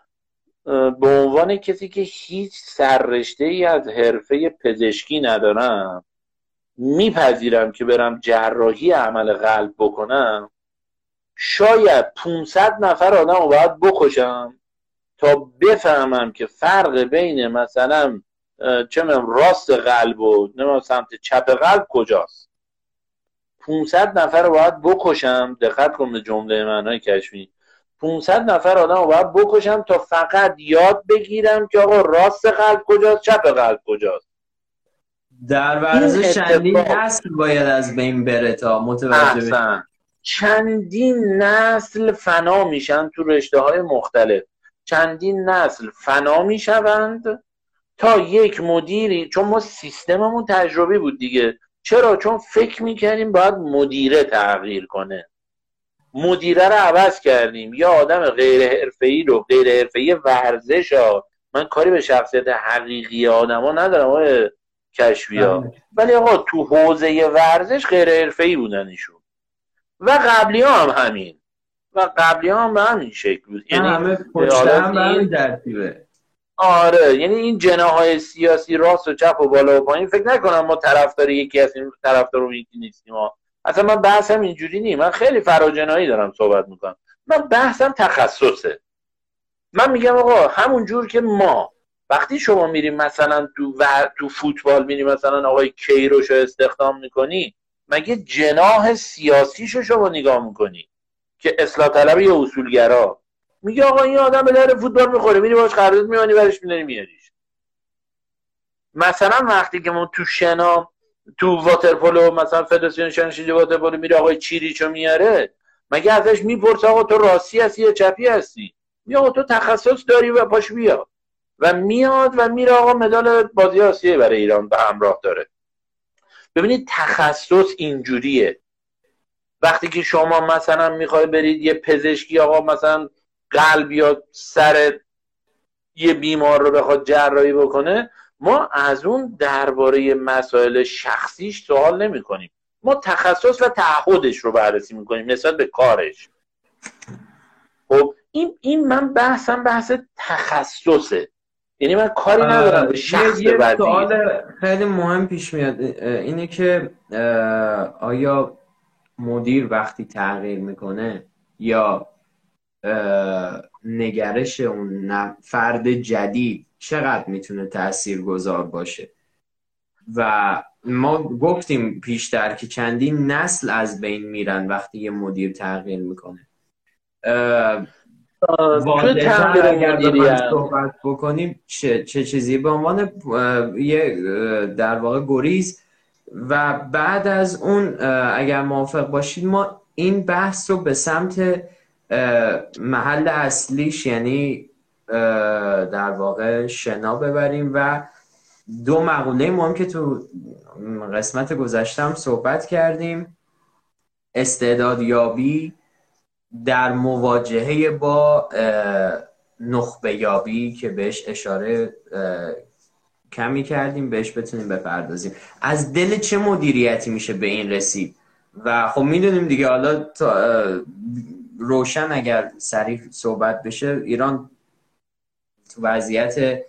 به عنوان کسی که هیچ سررشته ای از حرفه پزشکی ندارم میپذیرم که برم جراحی عمل قلب بکنم شاید 500 نفر آدم رو باید بکشم تا بفهمم که فرق بین مثلا چه راست قلب و نمی‌دونم سمت چپ قلب کجاست. 500 نفر رو باید بکشم دقت کن به جمله معنای کشمی 500 نفر آدم رو باید بکشم تا فقط یاد بگیرم که آقا راست قلب کجاست چپ قلب کجاست. در ورزش چندین نسل باید از بین بره تا متوجه چندین نسل فنا میشن تو رشته های مختلف. چندین نسل فنا می‌شوند تا یک مدیری چون ما سیستممون تجربی بود دیگه. چرا؟ چون فکر می‌کردیم باید مدیره تغییر کنه. مدیره رو عوض کردیم. یا آدم غیر حرفه‌ای رو غیر حرفه‌ای ورزش ها. من کاری به شخصیت حقیقی آدما ندارم آقای کشفیا. بله. ولی آقا تو حوزه ورزش غیر حرفه‌ای بودن ایشون. و قبلی ها هم همین. و قبلی ها هم به همین شکل بود. یعنی همه هم آره یعنی این جناهای سیاسی راست و چپ و بالا و پایین فکر نکنم ما طرفدار یکی از این طرفدار رو یکی نیستیم. اصلا من بحثم اینجوری نیم من خیلی فراجنایی دارم صحبت می‌کنم. من بحثم تخصصه. من میگم آقا همون جور که ما وقتی شما میریم مثلا تو و تو فوتبال میریم مثلا آقای کیروش رو استخدام می‌کنی مگه جناح سیاسیشو شما نگاه می‌کنی که اصلاح طلب یا اصولگرا؟ میگه آقا این آدم به در فوتبال می‌خوره میری باش قرارداد میانی برش میداری میاریش مثلا وقتی که ما تو شنا تو واترپولو مثلا فدراسیون شنشیدی واترپولو میره آقای چیریچو میاره مگه ازش می‌پرسه آقا تو راستی هستی یا چپی هستی؟ میگه آقا تو تخصص داری و پاش بیا. و میاد و میره آقا مدال بازی آسیه برای ایران به همراه داره. ببینید تخصص اینجوریه. وقتی که شما مثلا می‌خوای برید یه پزشکی آقا مثلا قلب یا سر یه بیمار رو بخواد جراحی بکنه ما از اون درباره مسائل شخصیش سوال نمی کنیم ما تخصص و تعهدش رو بررسی می‌کنیم نسبت به کارش. خب این این من بحثم بحث تخصصه. یعنی من کاری ندارم به شخص یه سوال خیلی مهم پیش میاد اینه که آیا مدیر وقتی تغییر می‌کنه یا نگرش اون فرد جدید چقدر می‌تونه تأثیر گذار باشه؟ و ما گفتیم پیشتر که چندین نسل از بین میرن وقتی یه مدیر تغییر می‌کنه. اگر صحبت بکنیم چه, چه چیزی؟ به عنوان یه در واقع گریز. و بعد از اون اگر موافق باشید ما این بحث رو به سمت محل اصلیش یعنی در واقع شنا ببریم و دو مقوله مهم که تو قسمت گذشتم صحبت کردیم. استعداد یابی در مواجهه با نخبه یابی که بهش اشاره کمی کردیم بهش بتونیم بپردازیم. از دل چه مدیریتی میشه به این رسید؟ و خب می‌دونیم دیگه حالا روشن اگر سریع صحبت بشه ایران تو وضعیت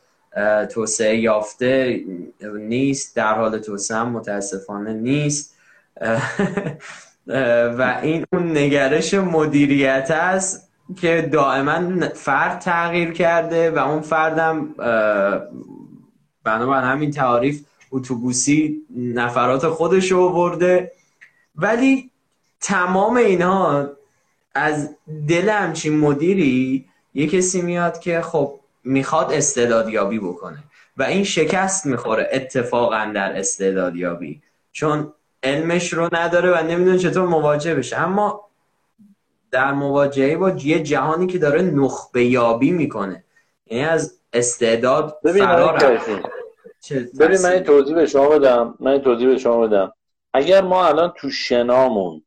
توسعه یافته نیست در حال توسعه متاسفانه نیست. و این اون نگرش مدیریت است که دائما فرد تغییر کرده و اون فردم بنابراین همین تعاریف اتوبوسی نفرات خودش رو برده ولی تمام اینها از دل همچین مدیری یه کسی میاد که خب می‌خواد استعدادیابی بکنه و این شکست می‌خوره اتفاقا در استعدادیابی. چون علمش رو نداره و نمی‌دونه چطور مواجه بشه. اما در مواجهه با یه جهانی که داره نخبه یابی می‌کنه. یعنی از استعداد فرار ببین من توضیح به شما بدم. من توضیح به شما بدم. اگر ما الان تو شنامون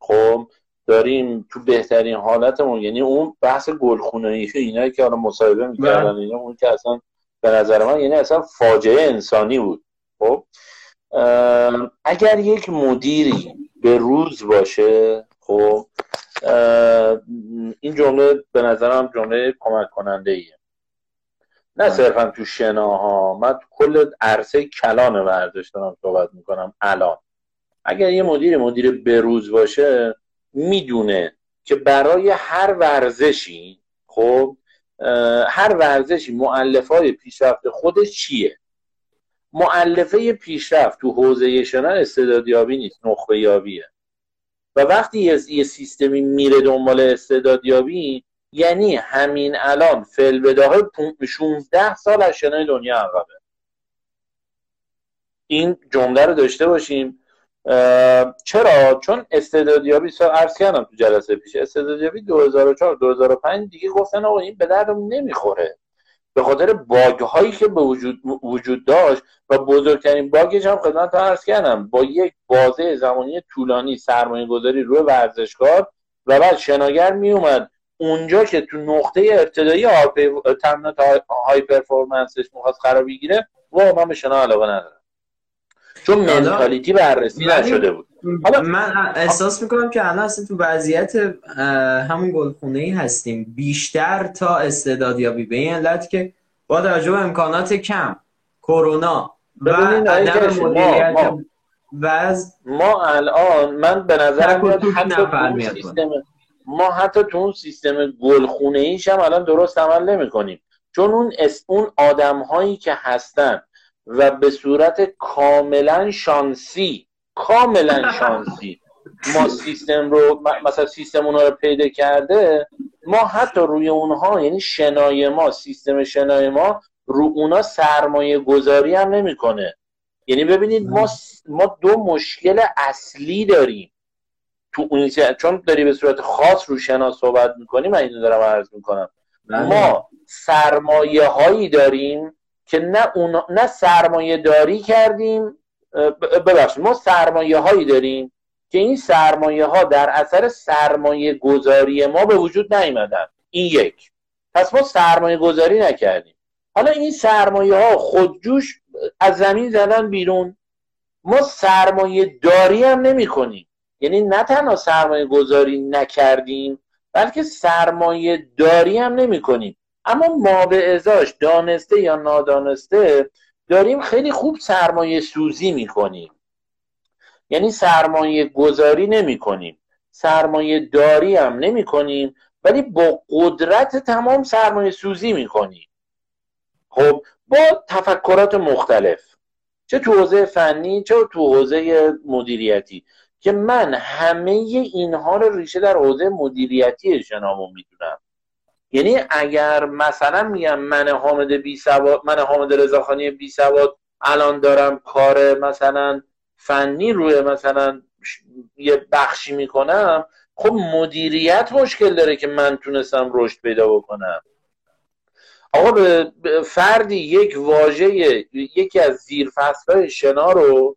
خب داریم تو بهترین حالتمون یعنی اون بحث گلخونه‌ای اینایی که حالا مصاحبه می‌کردن بله. اینا اون که اصلا به نظر من یعنی اصلا فاجعه انسانی بود. خب؟ اگر یک مدیری به روز باشه خب این جمله به نظرم جمله کمک کننده ایه نه. صرفا تو شناها. من کل عرصه کلان ورزش دارم صحبت می‌کنم الان. اگر یه مدیر مدیر بروز باشه می‌دونه که برای هر ورزشی خب هر ورزشی معلف های پیشرفت خودش چیه؟ معلفه پیشرفت تو حوزه شنا استعدادیابی نیست نخبه یابیه. و وقتی یه سیستمی میره دنبال استعدادیابی یعنی همین الان فل بداهه 16 سال از شنای دنیا عقبه. این جمله رو داشته باشیم. چرا؟ چون استعدادیابی سال عرض کردم تو جلسه پیش استعدادیابی 2004 2005 دیگه گفتن آقا این به درد نمی‌خوره. به خاطر باگ هایی که به وجود, وجود داشت و بزرگترین باگش هم خدمت عرض کردم. با یک بازه زمانی طولانی سرمایه گذاری روی ورزشکار و بعد شناگر می اومد اونجا که تو نقطه ابتدایی تمنات های پرفورمنسش می‌خواست قرار بگیره و من به شنا علاقه ندارم. چون منتالیتی بررسی نشده بود. من احساس می‌کنم که الان اصلا تو وضعیت همون گلخونه ای هستیم. بیشتر تا استعدادیابی به این علت که با توجه به امکانات کم کرونا و عدم مدیریت وز ما الان من به نظر میاد حتی سیستم ما حتی تو اون سیستم گلخونه ایش هم الان درست عمل نمی کنیم چون اون اس اون آدم هایی که هستن و به صورت کاملا شانسی کاملا شانسی ما سیستم رو مثلا سیستم اونها رو پیدا کرده ما حتی روی اونها یعنی شنای ما سیستم شنای ما رو اونا سرمایه گذاری هم نمی‌کنه. یعنی ببینید ما ما دو مشکل اصلی داریم. تو اون چون داری به صورت خاص رو شنا صحبت می‌کنیم من اینو دارم عرض می‌کنم. بله. ما سرمایه هایی داریم که نه, اون... نه سرمایه داری کردیم ببخشید ما سرمایه هایی داریم که این سرمایه ها در اثر سرمایه گذاری ما به وجود نیمدن این یک. پس ما سرمایه گذاری نکردیم. حالا این سرمایه ها خودجوش از زمین زدن بیرون. ما سرمایه داری هم نمی کنیم یعنی نه تنها سرمایه گذاری نکردیم بلکه سرمایه داری هم نمی کنیم اما ما به ازاش دانسته یا نادانسته داریم خیلی خوب سرمایه سوزی می‌کنیم. یعنی سرمایه گذاری نمی کنیم سرمایه داری هم نمی کنیم ولی با قدرت تمام سرمایه سوزی می کنیم خب با تفکرات مختلف چه تو حوزه فنی چه تو حوزه مدیریتی که من همه اینها رو ریشه در حوزه مدیریتی شنامو می‌دونم. یعنی اگر مثلا میگم من حامد بی سواد من حامد رضاخانی بی سواد الان دارم کار مثلا فنی روی مثلا یه بخشی می‌کنم خب مدیریت مشکل داره که من تونستم رشد پیدا بکنم. آقا به فردی یک واژه یکی از زیرفصلهای شنا رو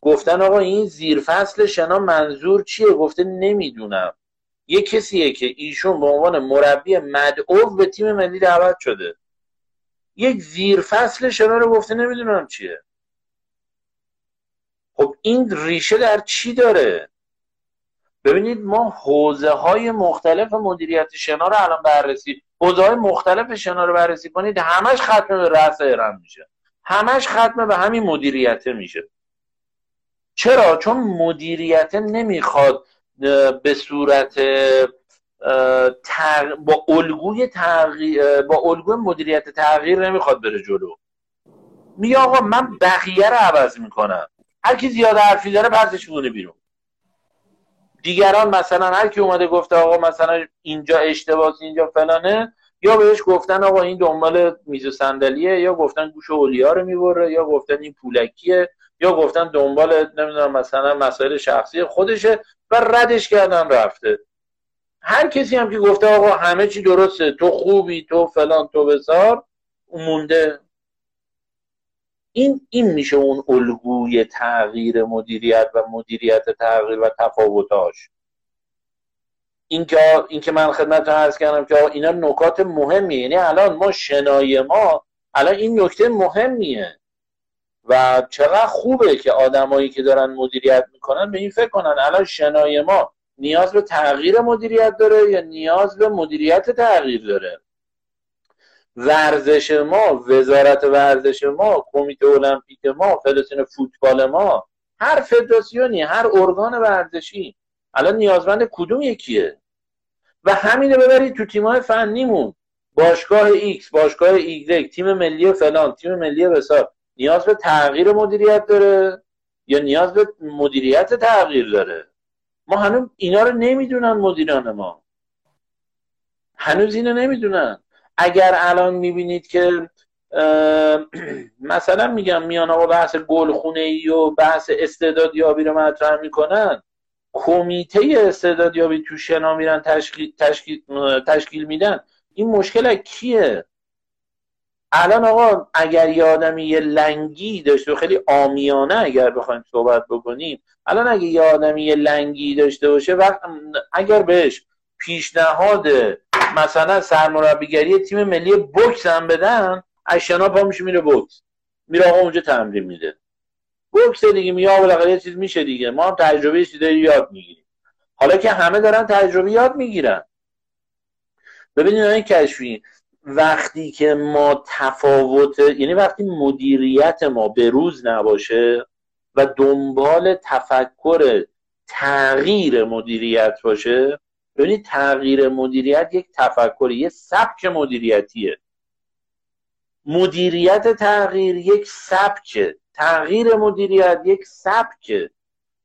گفتن آقا این زیرفصل شنا منظور چیه؟ گفته نمی‌دونم. یه کسیه که ایشون به عنوان مربی مدعو به تیم ملی دعوت شده. یک زیرفصل شنا رو گفته نمی‌دونم چیه. خب این ریشه در چی داره؟ ببینید ما حوزه های مختلف مدیریت شنا رو الان بررسی حوزه های مختلف شنا رو بررسی کنید همش ختم به رأس ارم میشه. همش ختم به همین مدیریت میشه. چرا؟ چون مدیریت نمی‌خواد به صورت با الگوی تغییر با الگوی مدیریت تغییر نمی‌خواد بره جلو. میگه آقا من بقیه رو عوض می‌کنم. هر کی زیاد حرفی داره پسش میونه بیرون. دیگران مثلا هر کی اومده گفته آقا مثلا اینجا اشتباس اینجا فلانه یا بهش گفتن آقا این دنبال میز و صندلیه یا گفتن گوش اولیا رو می‌بره یا گفتن این پولکیه. یا گفتن دنبال نمی‌دونم مثلا مسائل شخصی خودشه و ردش کردن رفته. هر کسی هم که گفته آقا همه چی درسته تو خوبی تو فلان تو بسار مونده. این این میشه اون الگوی تغییر مدیریت و مدیریت تغییر و تفاوتاش. این که این که من خدمت عرض کردم که اینا نکات مهمیه. یعنی الان ما شنای ما الان این نکته مهمیه. و چقدر خوبه که آدمایی که دارن مدیریت می‌کنن به این فکر کنن. الان شنای ما نیاز به تغییر مدیریت داره یا نیاز به مدیریت تغییر داره؟ ورزش ما وزارت ورزش ما کمیته المپیک ما فدراسیون فوتبال ما هر فدراسیونی هر ارگان ورزشی الان نیازمند کدوم یکیه؟ و همینو ببرید تو تیمای فنیمون. باشگاه X باشگاه Y تیم ملی فلان تیم ملی بسار. نیاز به تغییر مدیریت داره یا نیاز به مدیریت تغییر داره؟ ما هنوز اینا رو نمی‌دونن مدیران ما. هنوز اینو نمی‌دونن. اگر الان می‌بینید که مثلا میگم میان آقا بحث گلخونه ای و بحث استعدادیابی رو مطرح می‌کنن کمیته استعدادیابی تو شنا میرن تشکیل, تشکیل, تشکیل میدن. این مشکل کیه؟ الان آقا اگر یه آدمی یه لنگی داشته و خیلی آمیانه اگر بخوایم صحبت بکنیم. الان اگر یه آدمی یه لنگی داشته باشه وقت اگر بهش پیشنهاد مثلا سرمربیگری تیم ملی بوکس هم بدن از شنا پا میشه میره بوکس. میره آقا اونجا تمرین میده. بوکس دیگه میگه بالاخره یه چیز میشه دیگه. ما هم تجربه چیزایی یاد می‌گیریم. حالا که همه دارن تجربه یاد می‌گیرن. ببینید این کشفی وقتی که ما تفاوت یعنی وقتی مدیریت ما به روز نباشه و دنبال تفکر تغییر مدیریت باشه ببینید تغییر مدیریت یک تفکر یه سبک مدیریتیه. مدیریت تغییر یک سبکه. تغییر مدیریت یک سبکه.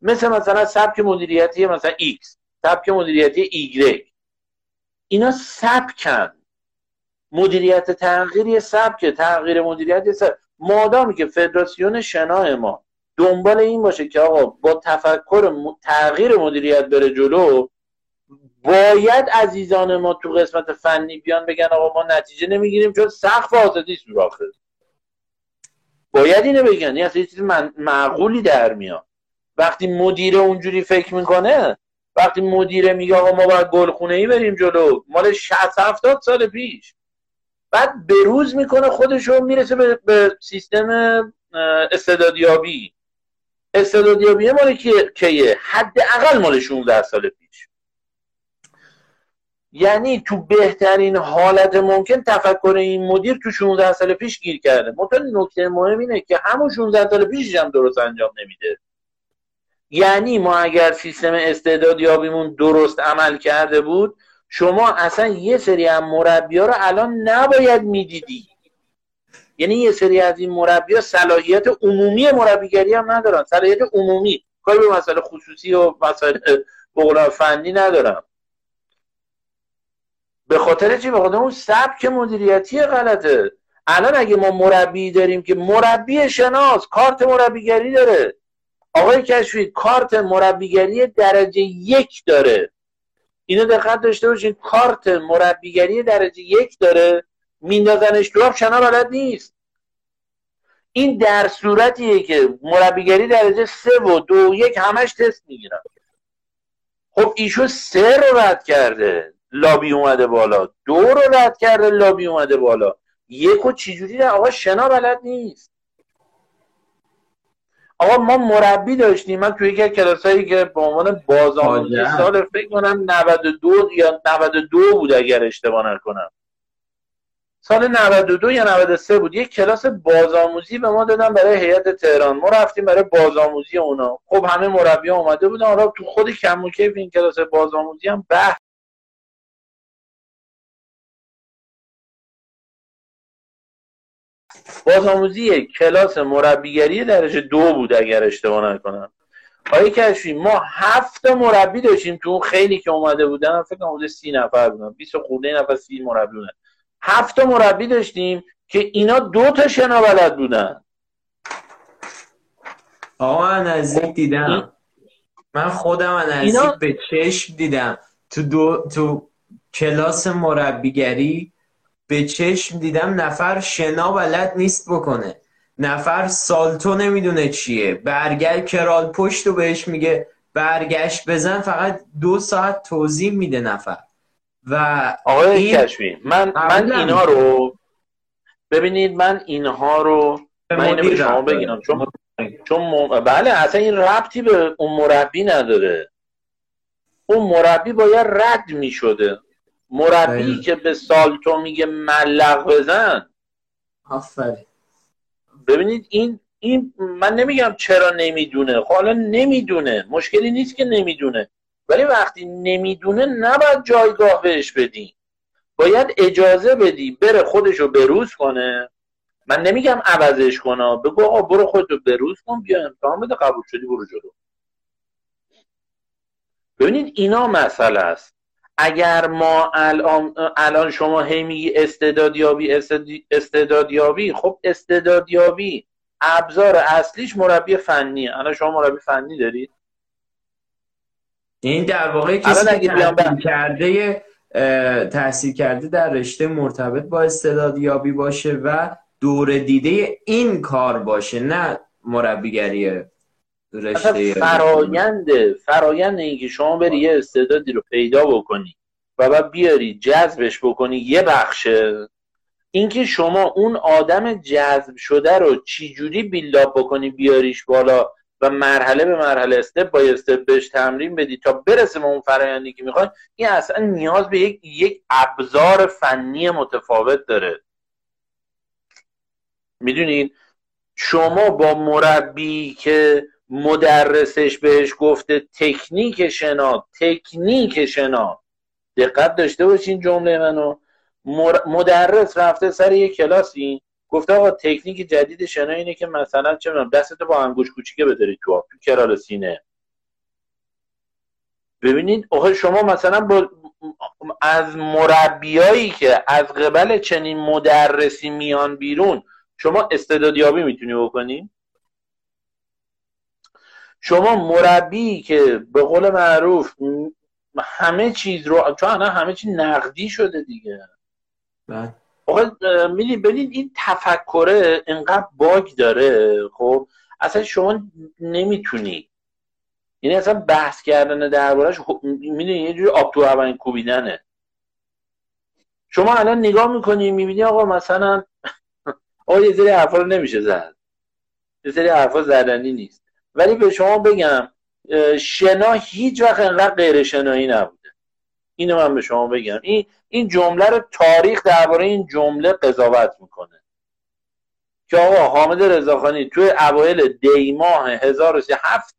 مثل مثلا سبک مدیریتی مثلا X سبک مدیریتی Y. اینا سبکن. مدیریت تغییر یه سبکه تغییر مدیریت سبک. مادامی که فدراسیون شناه ما دنبال این باشه که آقا با تفکر تغییر مدیریت بره جلو باید عزیزان ما تو قسمت فنی بیان بگن آقا ما نتیجه نمی‌گیریم چون سقف آزادی سوراخه باید اینو بگن. این اصلا چیز معقولی در میاد. وقتی مدیر اونجوری فکر می‌کنه وقتی مدیر میگه آقا ما باید گلخونه ای بریم جلو مال 60 70 سال پیش. بعد بروز می‌کنه خودشو می‌رسه به, به سیستم استعدادیابی. استعدادیابی مال کیه؟ حداقل مال 16 سال پیش. یعنی تو بهترین حالت ممکن تفکر این مدیر تو 16 سال پیش گیر کرده. مثلا نکته مهم اینه که همون 16 سال پیش هم درست انجام نمیده. یعنی ما اگر سیستم استعدادیابیمون درست عمل کرده بود شما اصلا یه سری از مربی ها رو الان نباید می‌دیدی. یعنی یه سری از این مربی ها صلاحیت عمومی مربیگری هم ندارن. صلاحیت عمومی. کاری به مسئله خصوصی و مسئله بقول فنی ندارم. به خاطر چی؟ به خاطر اون سبک مدیریتی غلطه. الان اگه ما مربی داریم که مربی شناس کارت مربیگری داره. آقای کشفی کارت مربیگری درجه یک داره. اینو دقت داشته باشین کارت مربیگری درجه یک داره میندازنش تو شنا بلد نیست. این در صورتیه که مربیگری درجه سه و دو و یک همش تست می‌گیرن. خب ایشو سه رو رد کرده لابی اومده بالا. دو رو رد کرده لابی اومده بالا. یک و چجوری آقا شنا بلد نیست. آقا ما مربی داشتیم. من توی یک کلاسایی که به عنوان بازآموزی سال فکر کنم 92 یا 92 بود اگر اشتباه نکنم. سال 92 یا 93 بود. یک کلاس بازآموزی به ما دادن برای هیئت تهران. ما رفتیم برای بازآموزی اونا. خب همه مربی ها اومده بودن. حالا تو خود کم و کیف این کلاس بازآموزی هم بحث بازآموزی کلاس مربیگری درجه دو بود اگر اشتباه نکنم. آقای کشفی ما هفت مربی داشتیم تو خیلی که اومده بودن. فکر کنم سی نفر بودن. 20 خورده نفر سی مربی بودن. هفت مربی داشتیم که اینا دو تا شنا بلد بودن. آقا من نزدیک دیدم. من خودم من نزدیک اینا- به چشم دیدم. تو دو تو کلاس مربیگری به چشم دیدم نفر شنا بلد نیست بکنه. نفر سالتو نمی‌دونه چیه. برگل کرال پشت و بهش میگه برگشت بزن فقط دو ساعت توضیح میده نفر. و آقای این- کشمی من من. اینا رو ببینید من اینها رو من اینو به شما. بگم. چون چون م- بله اصلا این ربطی به اون مربی نداره. اون مربی باید رد می شده مربی. که به سالتو میگه ملق بزن. آفرین. ببینید این این من نمیگم چرا نمی‌دونه. خب حالا نمی‌دونه. مشکلی نیست که نمی‌دونه. ولی وقتی نمی‌دونه نباید جایگاه بهش بدی باید اجازه بدی بره خودشو بروز کنه. من نمیگم عوضش کنه. بگو آقا برو خودتو بروز کن بیا امتحان بده قبول شدی برو جلو. ببینید اینا مسئله است. اگر ما الان الان شما هی میگی استعدادیابی استعدادی- استعدادیابی خب استعدادیابی ابزار اصلیش مربی فنیه. الان شما مربی فنی دارید این در واقع کسی که تحصیل کرده تحصیل کرده در رشته مرتبط با استعدادیابی باشه و دور دیده این کار باشه نه مربیگری رشته فرایند فرایند اینکه شما بری یه استعدادی رو پیدا بکنی و بعد بیاری جذبش بکنی یه بخشه اینکه شما اون آدم جذب شده رو چجوری بیلداپ بکنی بیاریش بالا و مرحله به مرحله استپ بای استپ بهش تمرین بدی تا برسه به اون فرایندی که می‌خوای این اصلا نیاز به یک یک ابزار فنی متفاوت داره. می‌دونین؟ شما با مربی که مدرسش بهش گفته تکنیک شنا تکنیک شنا دقت داشته باشین جمله منو. مدرس رفته سر یه کلاسی گفته آقا تکنیک جدید شنا اینه که مثلا چه می‌دونم دستتو با انگوش کوچیکه بذاری تو تو کرال سینه. ببینید آخه شما مثلا با از مربیایی که از قبل چنین مدرسی میان بیرون شما استعدادیابی می‌تونی بکنی؟ شما مربی که به قول معروف همه چیز رو چون الان همه چیز نقدی شده دیگه. بله. می‌دید ببینید این تفکره انقدر باگ داره خب؟ اصلا شما نمی‌تونی. یعنی اصلا بحث کردن دربارش می‌دونی یه جوری آب تو هوایی کوبیدنه. شما الان نگاه می‌کنی می‌بینی آقا مثلا آقا یه سری حرفا رو نمیشه زد. یه سری حرفا زدنی نیست. ولی به شما بگم شنا هیچ وقت انقدر غیر شنایی نبوده. اینو من به شما بگم. این این جمله رو تاریخ درباره این جمله قضاوت می‌کنه. که آقا حامد رضاخانی توی اوایل دی ماه 1037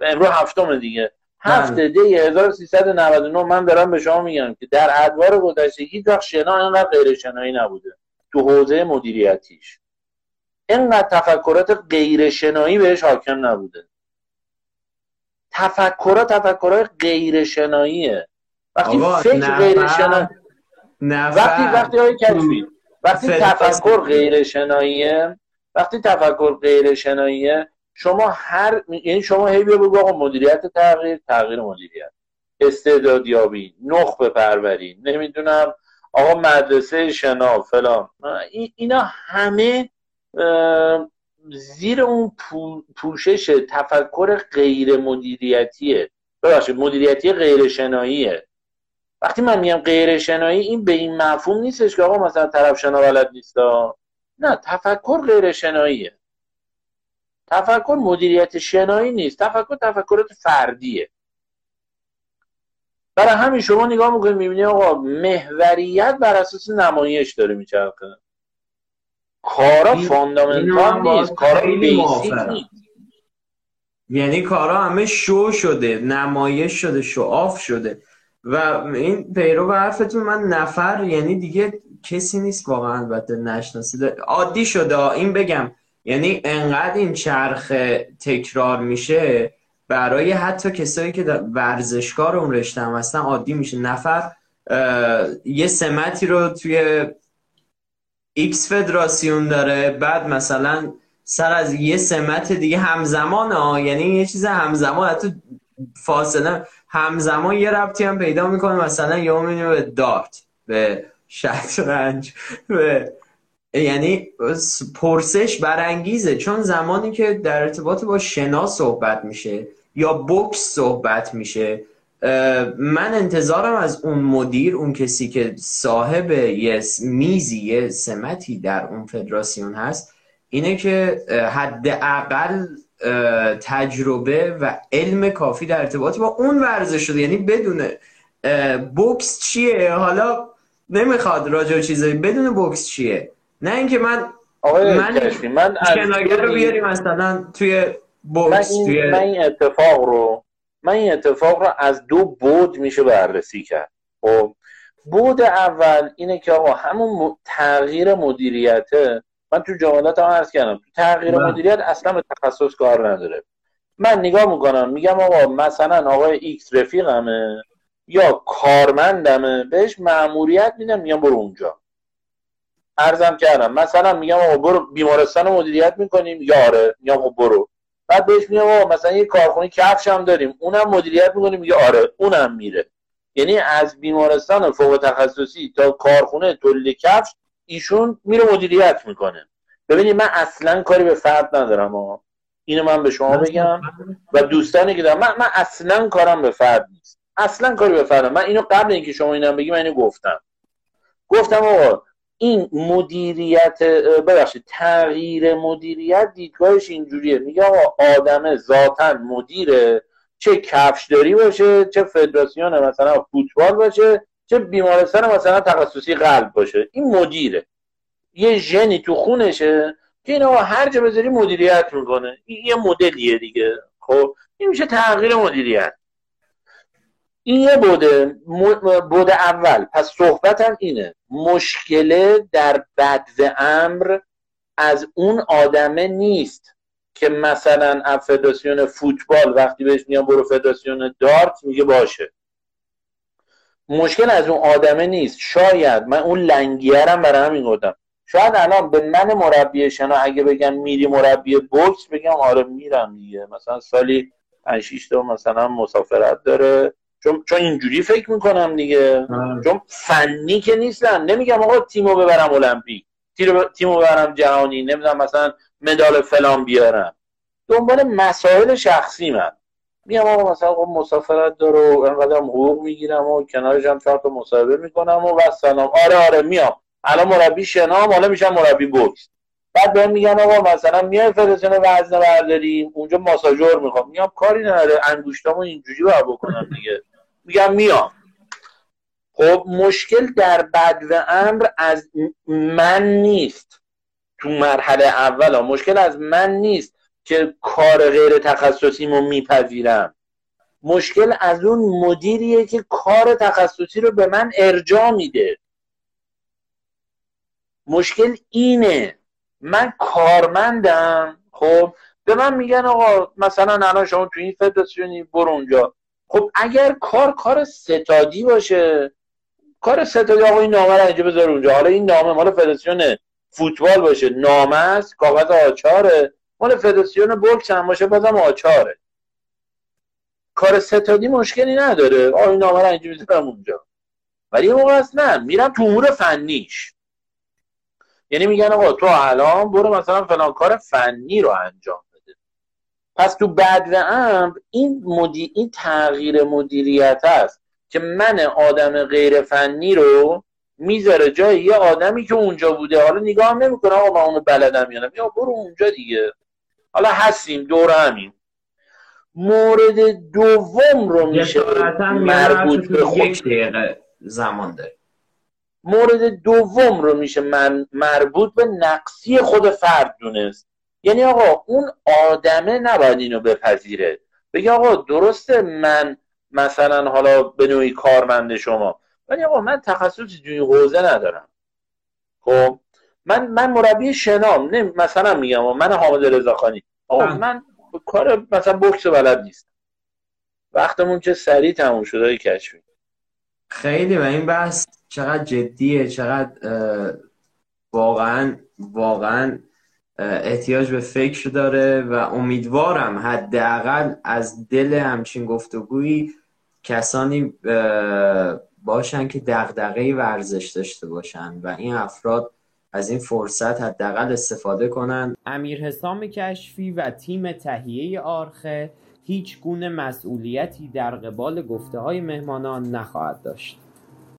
امروز هفتم دیگه هفت بله. دی 1399 من دارم به شما میگم که در ادوار گذشته هیچ وقت شنا اینقدر غیر شنایی نبوده. تو حوزه مدیریتیش. اینقدر تفکرات غیر شنایی بهش حاکم نبوده. تفکرات تفکرات غیر شناییه وقتی فکر نفر- غیر شنایی نفر وقتی وقتی های کشفی وقتی تفکر غیر شناییه وقتی تفکر غیر شناییه شما هر یعنی شما هی بیا بگو آقا مدیریت تغییر تغییر مدیریت. استعدادیابی نخبه پروری نمی‌دونم آقا مدرسه شنا فلان. این- اینا همه زیر اون پو- پوشش تفکر غیر مدیریتیه. ببخشید مدیریتی غیر شناییه وقتی من میگم غیر شنایی این به این مفهوم نیستش که آقا مثلا طرف شنا بلد نیستا. نه تفکر غیر شناییه تفکر مدیریت شنایی نیست. تفکر تفکرات فردیه. برای همین شما نگاه می‌کنید می‌بینی آقا محوریت بر اساس نمایش داره میچرخه. کارا fundamental نیست کارا basic. نیست یعنی کارا همه شو شده نمایش شده show off شده. و این پیرو حرفتون من نفر یعنی دیگه کسی نیست واقعا البته نشناسیده عادی شده این بگم. یعنی انقدر این چرخ تکرار میشه برای حتی کسایی که در ورزشکار اون رشته هم هستن عادی میشه. نفر یه سمتی رو توی ایکس فدراسیون داره بعد مثلا سر از یه سمت دیگه همزمان ها یعنی یه چیز همزمان حتی فاصله همزمان یه ربطی هم پیدا می‌کنه مثلا یه به دارت به شطرنج به یعنی پرسش برانگیزه چون زمانی که در ارتباط با شنا صحبت میشه یا بوکس صحبت میشه من انتظارم از اون مدیر اون کسی که صاحب یه میزی یه سمتی در اون فدراسیون هست اینه که حداقل تجربه و علم کافی در ارتباط با اون ورزش شده. یعنی بدون بوکس چیه؟ حالا نمی‌خواد راجع چیزایی. بدون بوکس چیه؟ نه اینکه من آقای من من رو بیاریم مثلا توی بوکس من توی... من این اتفاق رو من این اتفاق رو از دو بود میشه بررسی کرد. خب بود اول اینه که آقا همون تغییر مدیریته من تو جملات هم عرض کردم تو تغییر بله. مدیریت اصلا به تخصص کار نداره. من نگاه می‌کنم میگم آقا مثلا آقای ایکس رفیقمه یا کارمندمه بهش مأموریت میدم میگم برو اونجا. عرضم کردم مثلا میگم آقا برو بیمارستان مدیریت می‌کنیم یا آره میگم آقا برو. بعد بهش میگم مثلا یه کارخونه کفش هم داریم. اونم مدیریت می‌کنیم. میگه آره اونم میره. یعنی از بیمارستان فوق تخصصی تا کارخونه تولید کفش ایشون میره مدیریت می‌کنه. ببینید من اصلا کاری به فرد ندارم ها اینو من به شما بگم و دوستانی که دارم. من, من اصلا کارم به فرد نیست. اصلا کاری به فرد من اینو قبل اینکه شما اینم بگی من اینو گفتم. گفتم آقا این مدیریت ببخشید تغییر مدیریت دیدگاهش اینجوریه. میگه آقا آدم ذاتا مدیره. چه کفشداری باشه چه فدراسیون مثلا فوتبال باشه چه بیمارستان مثلا تخصصی قلب باشه. این مدیره. یه ژنی تو خونشه که این آقا هر جا بذاری مدیریت می‌کنه. این یه مدلیه دیگه. خب این میشه تغییر مدیریت. این یه بوده. بوده اول. پس صحبتم اینه. مشکله در بدو امر از اون آدمه نیست که مثلا فدراسیون فوتبال وقتی بهش میگم برو فدراسیون دارت میگه باشه. مشکل از اون آدمه نیست. شاید من اون لنگیرم برای همین گفتم. شاید الان به من مربی شنا اگه بگم میری مربی بوکس بگم آره میرم دیگه. مثلا سالی 5 تا مثلا مسافرت داره. چون چون اینجوری فکر می‌کنم دیگه. چون فنی که نیستم نمیگم آقا تیمو ببرم المپیک. تیمو ببرم جهانی. نمی‌دونم مثلا مدال فلان بیارم. دنبال مسائل شخصی من. میام آقا مثلا خب مسافرت داره و انقدرم حقوق می‌گیرم و کنارش هم چهار تا مصاحبه می‌کنم و بس سلام. آره آره میام الان مربی شنام حالا میشم مربی بوکس. بعد بهم میگن آقا مثلا میای فدراسیون وزنه برداریم. اونجا ماساژور می‌خوام. میام کاری نداره. انگشتامو اینجوری باید بکنم دیگه. میگم میام. خب مشکل در بد و امر از من نیست. تو مرحله اول مشکل از من نیست که کار غیر تخصصیمو میپذیرم. مشکل از اون مدیریه که کار تخصصی رو به من ارجا میده. مشکل اینه. من کارمندم. خب به من میگن آقا مثلا الان شما تو این فدراسیونی برو اونجا. خب اگر کار کار ستادی باشه کار ستادی آقا این نامه رو اینجا بذار اونجا. حالا این نامه مال فدراسیون فوتبال باشه. نامه است کاغذ آچاره. مال فدراسیون بوکس هم باشه بازم آچاره. کار ستادی مشکلی نداره. آقا این نامه رو اینجا بذارم اونجا. ولی یه موقع نه میرم تو امور فنیش. یعنی میگن آقا تو الان برو مثلا فلان کار فنی رو انجام پس تو بد امر این مدی... این تغییر مدیریت است که من آدم غیر فنی رو می‌ذاره جای یه آدمی که اونجا بوده. حالا نگاه نمی‌کنه آقا من اونو بلدم یا یا برو اونجا دیگه. حالا هستیم دور همین مورد دوم رو میشه مربوط به خود یک دقیقه زمان داره. مورد دوم رو میشه من مربوط به نقصی خود فرد دونست. یعنی آقا اون آدمه نباید اینو بپذیره. بگه آقا درسته من مثلا حالا به نوعی کارمند شما ولی آقا من تخصصی توی حوزه ندارم. خب؟ من من مربی شنام نه مثلا میگم من حامد رضاخانی. آقا من کار مثلا بوکس بلد نیست وقتمون چه سریع تموم شده کشفی. خیلی و این بحث چقدر جدیه چقدر واقعا واقعا احتیاج به فکر داره و امیدوارم حداقل از دل همچین گفتگویی کسانی باشن که دغدغه ورزش داشته باشن و این افراد از این فرصت حداقل استفاده کنن. امیر حسام کشفی و تیم تهیه آرخه هیچ گونه مسئولیتی در قبال گفته های مهمانان نخواهد داشت.